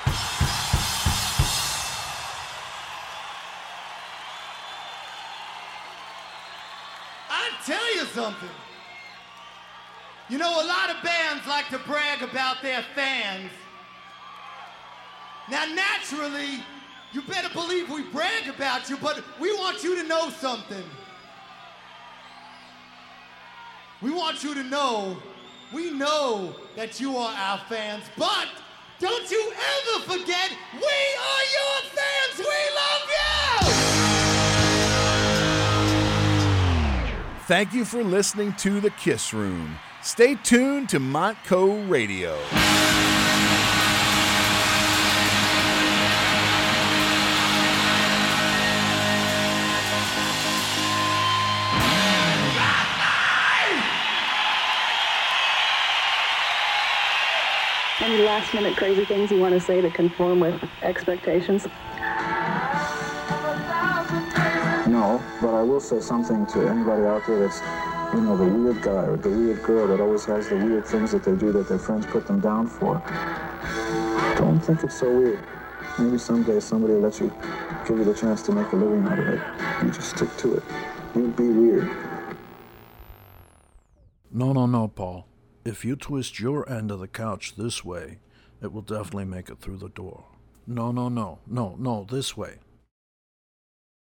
I tell you something. You know, a lot of bands like to brag about their fans. Now, naturally, you better believe we brag about you, but we want you to know something. We want you to know, we know that you are our fans, but don't you ever forget, we are your fans. We love you. Thank you for listening to The Kiss Room. Stay tuned to Montco Radio. Last minute crazy things you want to say to conform with expectations? No, but I will say something to anybody out there that's, you know, the weird guy or the weird girl that always has the weird things that they do that their friends put them down for. Don't think it's so weird. Maybe someday somebody will let you, give you the chance to make a living out of it. You just stick to it. You be weird. No, no, no, Paul. If you twist your end of the couch this way, it will definitely make it through the door. No, no, no, no, no, this way.